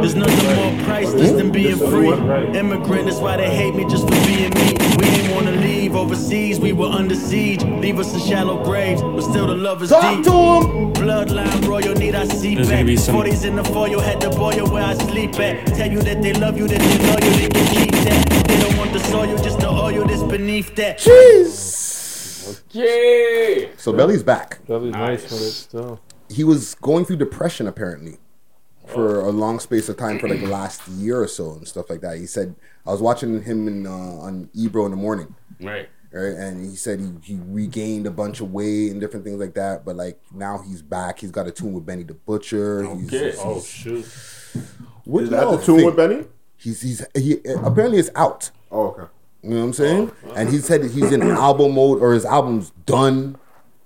There's nothing more priceless than being free. Immigrant, that's why they hate me just for being me. We didn't wanna leave overseas, we were under siege. Leave us in shallow graves, but still the love is Talk deep. to him! Bloodline royal, need I see There's back. some- 40s in the foil, had to boil where I sleep at. Tell you that they love you, that they loyal, they can keep that. They don't want the soil, just the oil that's beneath that. Jeez! Yeah. So Belly's back. That'd nice with it still. He was going through depression apparently for a long space of time for like the last year or so and stuff like that. He said I was watching him in, uh, on Ebro in the morning. Right. right? And he said he, he regained a bunch of weight and different things like that. But like now he's back. He's got a tune with Benny the Butcher. Okay. he's- Oh shoot. what Is do that y'all the tune with Benny? He's he's he apparently it's out. Oh, okay. You know what I'm saying? And he said that he's in album mode or his album's done.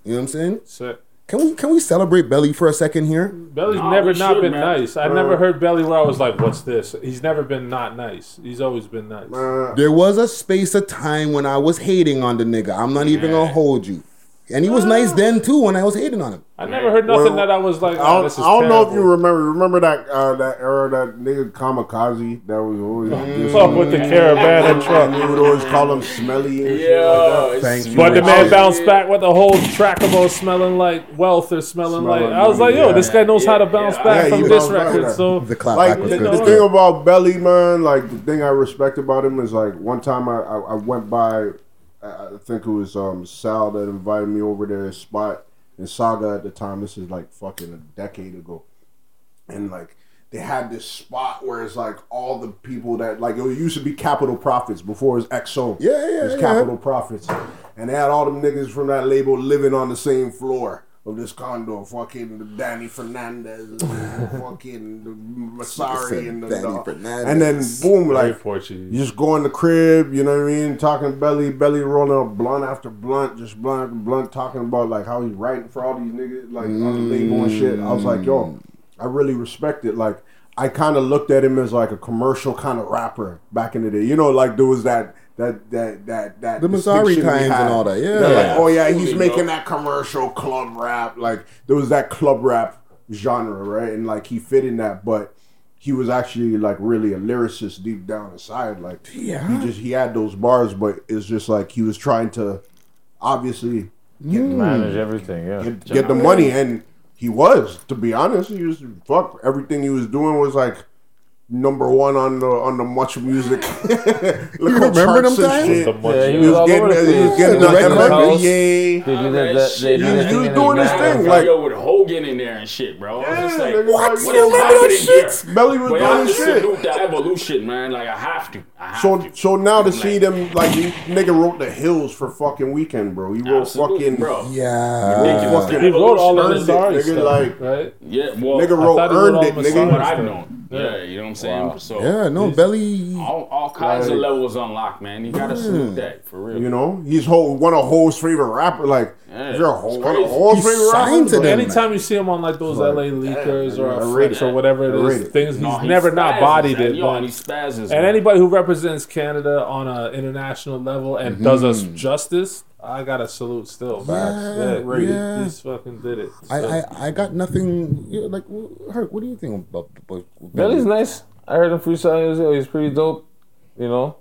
You know what I'm saying? Sick. Can we can we celebrate Belly for a second here? Belly's Nah, never not should, been man. nice. I Uh, never heard Belly where I was like, "What's this?" He's never been not nice. He's always been nice. There was a space of time when I was hating on the nigga. I'm not even gonna hold you. And he was nice then too when I was hating on him. I never heard nothing Well, that I was like, I oh, don't, this is I don't know if you remember. Remember that uh, that era that nigga Kamikaze that was always Mm. Fuck with the caravan and truck. You would always call him smelly and shit like. Thank you. But the man bounced back with the whole trackable smelling like wealth or smelling, like. I was like, yo, money, this guy knows how to bounce back Yeah, from he this bounced back record. with So The clap like was the, good. the thing about Belly, man, like the thing I respect about him is like one time I, I, I went by, I think it was um Sal that invited me over to his spot in Saga at the time. This is like fucking a decade ago, and like they had this spot where it's like all the people that like it used to be Capital Prophets before it was XO. Yeah, yeah, It was yeah. Capital Prophets, and they had all them niggas from that label living on the same floor. Of this condo, fucking Danny Fernandes, fucking the Massari, and the, Danny the- Fernandes. and then boom, like Portuguese. you just go in the crib, you know what I mean? Talking belly, belly rolling up blunt after blunt, just blunt after blunt, talking about like how he's writing for all these niggas, like on the label and shit. I was like, yo, mm. I really respect it. Like, I kind of looked at him as like a commercial kind of rapper back in the day. You know, like there was that that that that that The Massari distinction we times and all that, yeah. They're like, oh yeah, he's Absolutely, making bro. that commercial club rap. Like there was that club rap genre, right? And like he fit in that, but he was actually like really a lyricist deep down inside. Like Yeah. he just he had those bars, but it's just like he was trying to obviously get, Manage mm. everything, yeah. get, get the money, and he was. To be honest, he was fuck everything he was doing was like number one on the on the MuchMusic. You remember them times? Yeah, he, he was was all getting over the he was getting The the red carpet. MFBA. Did that- that- they He was- that he was doing his thing, Like like yo with Hogan in there and shit, bro. I was just like, what? like, What you remember happening that here? shit? Belly was But doing to shit. salute the evolution, man. Like I have to. I have So to. so now to see them like nigga wrote the hills for fucking Weeknd, bro. He wrote fucking bro. Yeah. Fucking he wrote all of earned the it, nigga, like right? Yeah, well, nigga wrote thought he wrote earned it, nigga. what I've known. Yeah, you know what I'm saying. So Yeah, no, Belly. all, all kinds of levels unlocked, man. You gotta salute that for real. You know, he's whole one of Hov's favorite rapper. Like, Yeah, you're a whole one of crazy. Hov's favorite signed rappers. to like, them. Anytime you see him on like those Like, LA leakers yeah, or I a rate Flex it. or whatever it I rate is, it. things No, he's he never not spazzes, bodied man. it. Yo, man. and he spazzes. And man. anybody who represents Canada on an international level and does us Mm-hmm. justice, I gotta salute still. Yeah, yeah, yeah. He's fucking did it. I, So- I, I got nothing. You know, like, Herc, what do you think about, about Belly's nice. I heard him freestyle. He he's pretty dope. You know,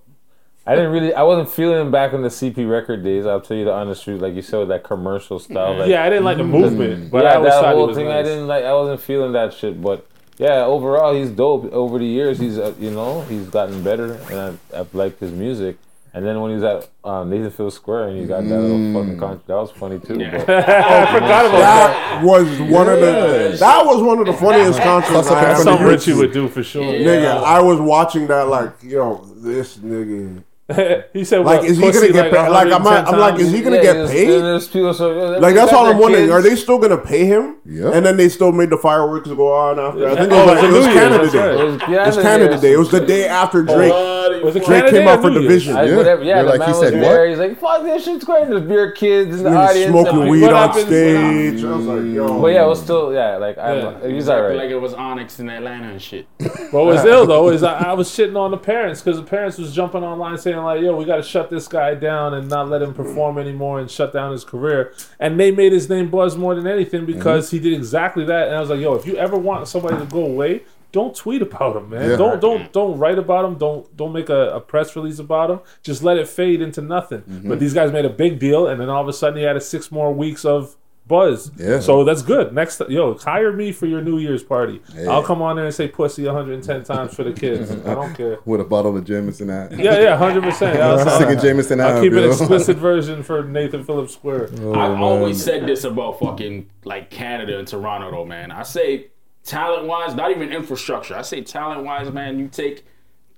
I didn't really. I wasn't feeling him back in the CP record days. I'll tell you the honest truth. Like you said, with that commercial style. Like, yeah, I didn't like the movement, but I yeah, always that whole was thing. I didn't like. I wasn't feeling that shit. But yeah, overall, he's dope. Over the years, he's uh, you know he's gotten better, and I, I've liked his music. And then when he was at um, Nathan Phillips Square and he got that little fucking contract, that was funny too. But, I forgot about that. That was one of the. That was one of the funniest concerts Plus, I had. That's something Richie would do for sure. Nigga, I was watching that like, yo, this nigga. he said, Like, what, is he gonna pussy get paid? Like, I'm, 110 I'm like, is he gonna Yeah, get there's- paid? there's people, so, Like that's all I'm their wondering. kids. Are they still gonna pay him? Yeah. And then they still made the fireworks go on after. I think it Oh, was, like, it was New Year's, Canada that's Day. right. It was It was Canada Canada Day. Day. It was the day after oh. Drake. Was it Drake Canada came out for Division. I, Yeah. whatever, yeah, You're the like, man he was said there. what? He's like, "Fuck this shit's great." There's beer kids in the audience. smoking and- weed what on happens- stage. I was like, yo. But yeah, it was still yeah. Like I'm, he's Like- alright. Like it was Onyx in Atlanta and shit. What was ill though is I, I was shitting on the parents because the parents was jumping online saying like, "Yo, we got to shut this guy down and not let him perform anymore and shut down his career." And they made his name buzz more than anything mm-hmm. because he did exactly that. And I was like, "Yo, if you ever want somebody to go away." Don't tweet about him, man. Yeah. Don't don't don't write about him. Don't don't make a, a press release about him. Just let it fade into nothing. Mm-hmm. But these guys made a big deal, and then all of a sudden he had a six more weeks of buzz. Yeah. So that's good. Next, yo, hire me for your New Year's party. Hey. I'll come on there and say pussy 110 times for the kids. I don't care. With a bottle of Jameson at. Yeah, yeah, hundred percent. I'll, Singing Jameson I'll out, keep an explicit version for Nathan Phillips Square. Oh, I've man. always said this about fucking like Canada and Toronto though, man. I say talent wise, not even infrastructure. I say talent wise, man, you take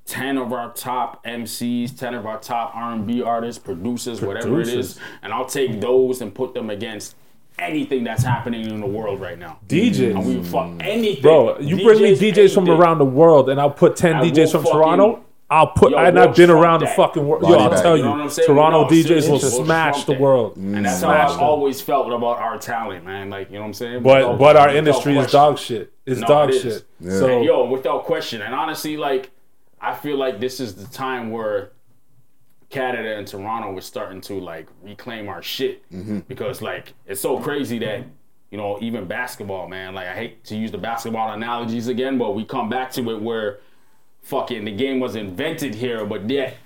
10 of our top MCs, 10 of our top R&B artists, producers, whatever it Producers. is, and I'll take those and put them against anything that's happening in the world right now. DJs. And we fuck mm. anything. Bro, you bring me DJs from around the world, and I'll put 10 I DJs will from Toronto. I'll put. Yo, and we'll I've been trump around the fucking world. Body Yo, I'll bag. tell You you, know what Toronto No, DJs will we'll smash the that. world. And that's Smash how I've them. always felt about our talent, man. Like, you know what I'm saying? But Without- but our without industry is dog shit. It's No, dog it is. shit. Yeah. So And yo, without question. And honestly, like, I feel like this is the time where Canada and Toronto was starting to like reclaim our shit Mm-hmm. because like it's so crazy that you know even basketball, man. Like I hate to use the basketball analogies again, but we come back to it where fucking the game was invented here, but yet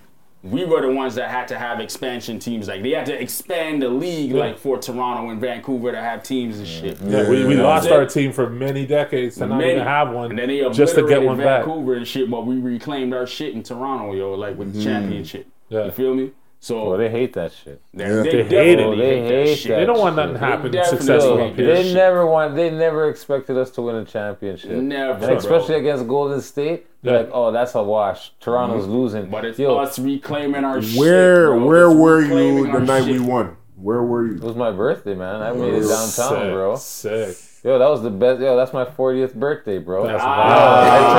we were the ones that had to have expansion teams. Like they had to expand the league, like for Toronto and Vancouver to have teams and shit. yeah, we, we You know what lost our team for many decades to not Many. even have one, And then they just to get obliterated one back. Vancouver and shit, but we reclaimed our shit in Toronto, yo, like with the championship. Yeah. You feel me? So Well, they hate that shit. they, Yeah. they, They hate definitely it. They hate, hate that shit. that They don't want nothing They happen definitely successful hate up that here. They shit. never want. They never expected us to win a championship. Never, And especially bro. against Golden State. They're Yeah. like, oh, that's a wash. Toronto's losing. But it's Yo, us reclaiming our shit. Where bro. where It's were you the our night we won? Where were you? it was my birthday, man. I made it Sick, downtown, bro. Sick. Yo, that was the best. Yo, that's my 40th birthday, bro. That's Ah, I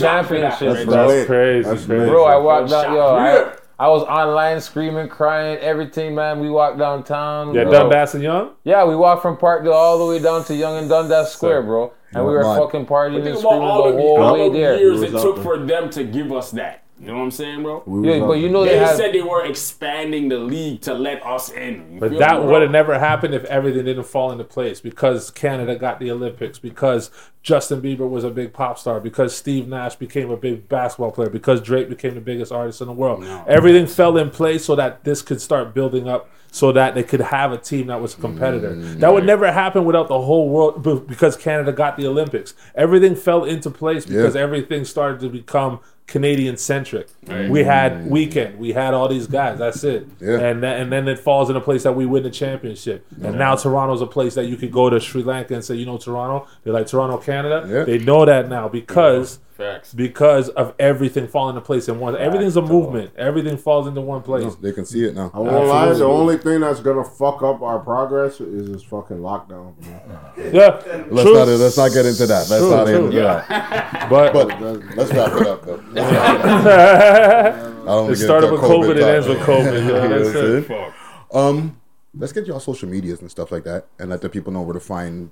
turned 40 on good the shot for that, championship, Rich. bro. That's crazy. That's crazy. Bro, I walked Good down. Yo, I, I was online screaming, crying, everything, man. We walked downtown. yeah, bro. Dundas and Yonge. Yeah, we walked from Parkdale all the way down to Yonge and Dundas Square, bro. And we were Mad. fucking partying But and screaming all the the, whole all way the there. years it took for them to give us that. You know what I'm saying, bro? We Yeah, but you know They they had. said they were expanding the league to let us in. You But that would have never happened if everything didn't fall into place because Canada got the Olympics, because Justin Bieber was a big pop star, because Steve Nash became a big basketball player, because Drake became the biggest artist in the world. Everything fell in place so that this could start building up so that they could have a team that was a competitor. Mm. That would never happen without the whole world because Canada got the Olympics. Everything fell into place because Yeah. everything started to become Canadian centric. We had mm. Weeknd, we had all these guys. That's it. Yeah. And then, and then it falls in a place that we win the championship. And now Toronto's a place that you could go to Sri Lanka and say, you know, Toronto. They're like Toronto, Canada. Yeah. They know that now because Facts. because of everything falling into place in one. Everything's a movement. Everything falls into one place. They can see it now. I won't lie. The only thing that's gonna fuck up our progress is this fucking lockdown. bro. Yeah. Let's true. not let's not get into that. Let's True, not get true. into that. But, But let's wrap it up though. Let's it. I don't it started with COVID. It ends with COVID. You Yeah, know that's what I'm it. Um, let's get y'all social medias and stuff like that, and let the people know where to find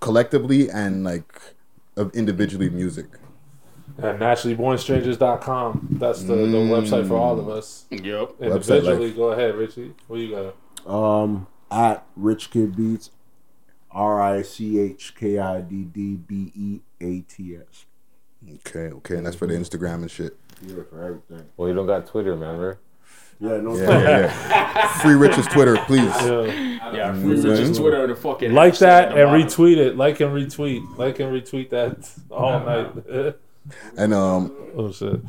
collectively and like of individually music. And naturallybornstrangers.com. That's the, the mm. website for all of us. Yep. Website, Individually, go ahead, Richie. What you got? Um, at Rich Kid Beats, R I C H K I D D B E A T S. Okay, okay, and that's for the Instagram and shit. Yeah, for everything. Well, you don't got Twitter, man, right? Yeah, no. Yeah, yeah, yeah. Free Rich's Twitter, please. Yeah. Yeah, mm. free Rich's mm. Twitter and the fucking Like that and bottom. retweet it. Like and retweet. Like and retweet that all night. And um, oh shit.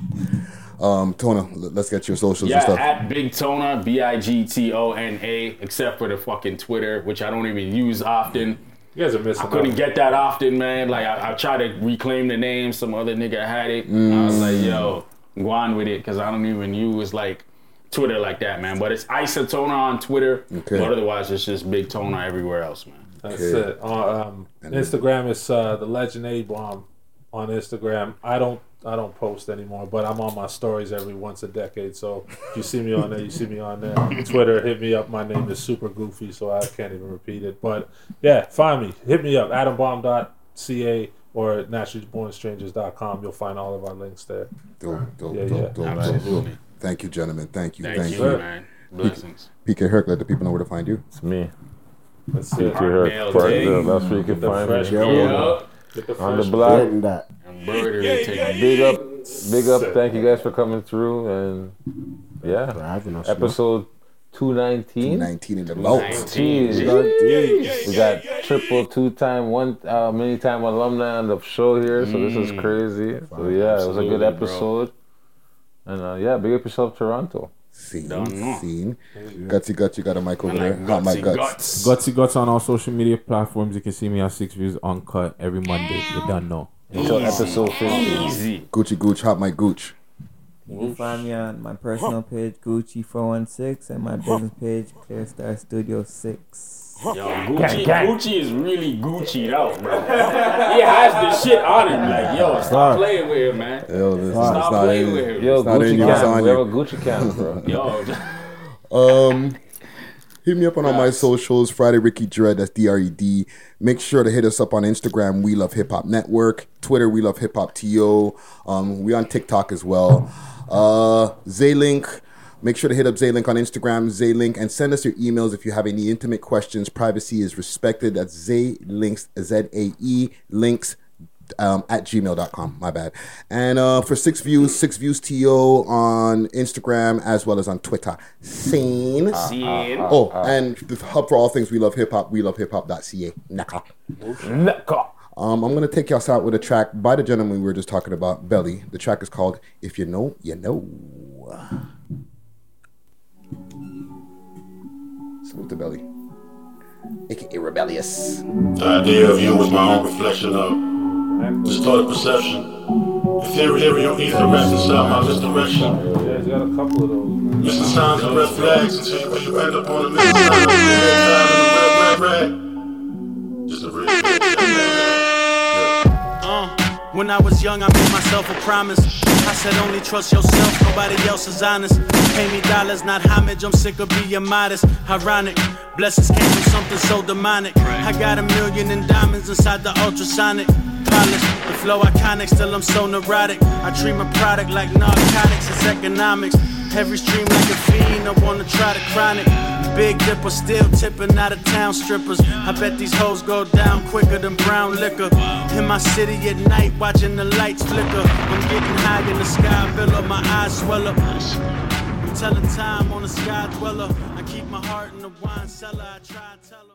Um, Tona, let's get your socials Yeah, and stuff. at Big Tona, B I G T O N A, except for the fucking Twitter, which I don't even use often. You guys are missing. I couldn't out. get that often, man. Like I, I tried to reclaim the name. Some other nigga had it. I was Mm. like, yo, go on with it, because I don't even use like Twitter like that, man. But it's Isotona on Twitter. Okay. But otherwise, it's just Big Tona everywhere else, man. That's it. Uh, um, Instagram is uh, the Legend A Bomb on Instagram. I don't I don't post anymore, but I'm on my stories every once a decade. So if you see me on there, you see me on there. Twitter, hit me up. My name is super goofy, so I can't even repeat it. But yeah, find me. Hit me up. AdamBomb.ca or naturallybornstrangers.com. You'll find all of our links there. Dope, dope, Yeah, dope, yeah. dope, dope, Absolutely. dope. Thank you, gentlemen. Thank you. Thank Thank, you, you. man. Blessings. PK Herc, let the people know where to find you. It's me. That's If it. you heard Nailed part it. that's where you can the find fresh me. Yeah. Get the On the fresh block. Getting that. Embroidery tape. Big up, big up. Thank you guys for coming through and For yeah, having us. man. episode two nineteen. 19 in the mouth. Jeez. We got triple two time one uh, many time alumni on the show here, so this is crazy. So yeah, it was a good Absolutely, bro. episode. And uh, yeah, big up yourself, Toronto. Scene, Don't know. scene. Gutsy Guts, you got a mic over there. Got my gutsy guts. guts. Gutsy Guts on all social media platforms. You can see me on Six Views Uncut every Monday. You don't know. Until episode fifty. Easy. Gucci Gooch, hot my gooch. You can find me on my personal page, Gucci416, and my business page, Clear Star Studio 6. Yo, Gucci, Gucci is really Gucci'd out, bro. he has this shit on him. Like, yo, stop Sorry. playing with him, man. Yo, this- stop it's not playing in- with him. Yo, It's Gucci you, it's We have a Gucci can, bro. Yo, Um, hit me up on all my socials. Friday Ricky Dread. That's D R E D. Make sure to hit us up on Instagram. We love Hip Hop Network. Twitter. We love Hip Hop To. Um, we on TikTok as well. Uh, Zaylink. Make sure to hit up Zaylink on Instagram, Zaylink, and send us your emails if you have any intimate questions. Privacy is respected. That's Zaylinks, Z A E links um, at gmail.com. My bad. And uh, for six views, six views TO on Instagram as well as on Twitter. Scene. Scene. Oh, and the hub for all things we love hip hop, we love hip hop.ca. Naka. Um, I'm gonna take y'all out with a track by the gentleman we were just talking about, Belly. The track is called "If You Know, You Know." Salute to Belly, aka Rebellious. The idea of you was my own reflection of distorted perception. The your ether rests inside my misdirection. Yeah, he's got a couple of those. Signs red flags until you, end up on the the the. Just a real when I was young, I made myself a promise. I said only trust yourself, nobody else is honest. Pay me dollars, not homage. I'm sick of being modest. Ironic, blessings came from something so demonic. I got a million in diamonds inside the ultrasonic. The flow iconic, still I'm so neurotic. I treat my product like narcotics, it's economics. Every stream like a fiend, I wanna try the chronic. Big dipper still tipping out of town strippers. I bet these hoes go down quicker than brown liquor. In my city at night, watching the lights flicker. I'm getting high in the sky, villa, my eyes swell up. I'm telling time on a sky dweller. I keep my heart in the wine cellar. I try to tell.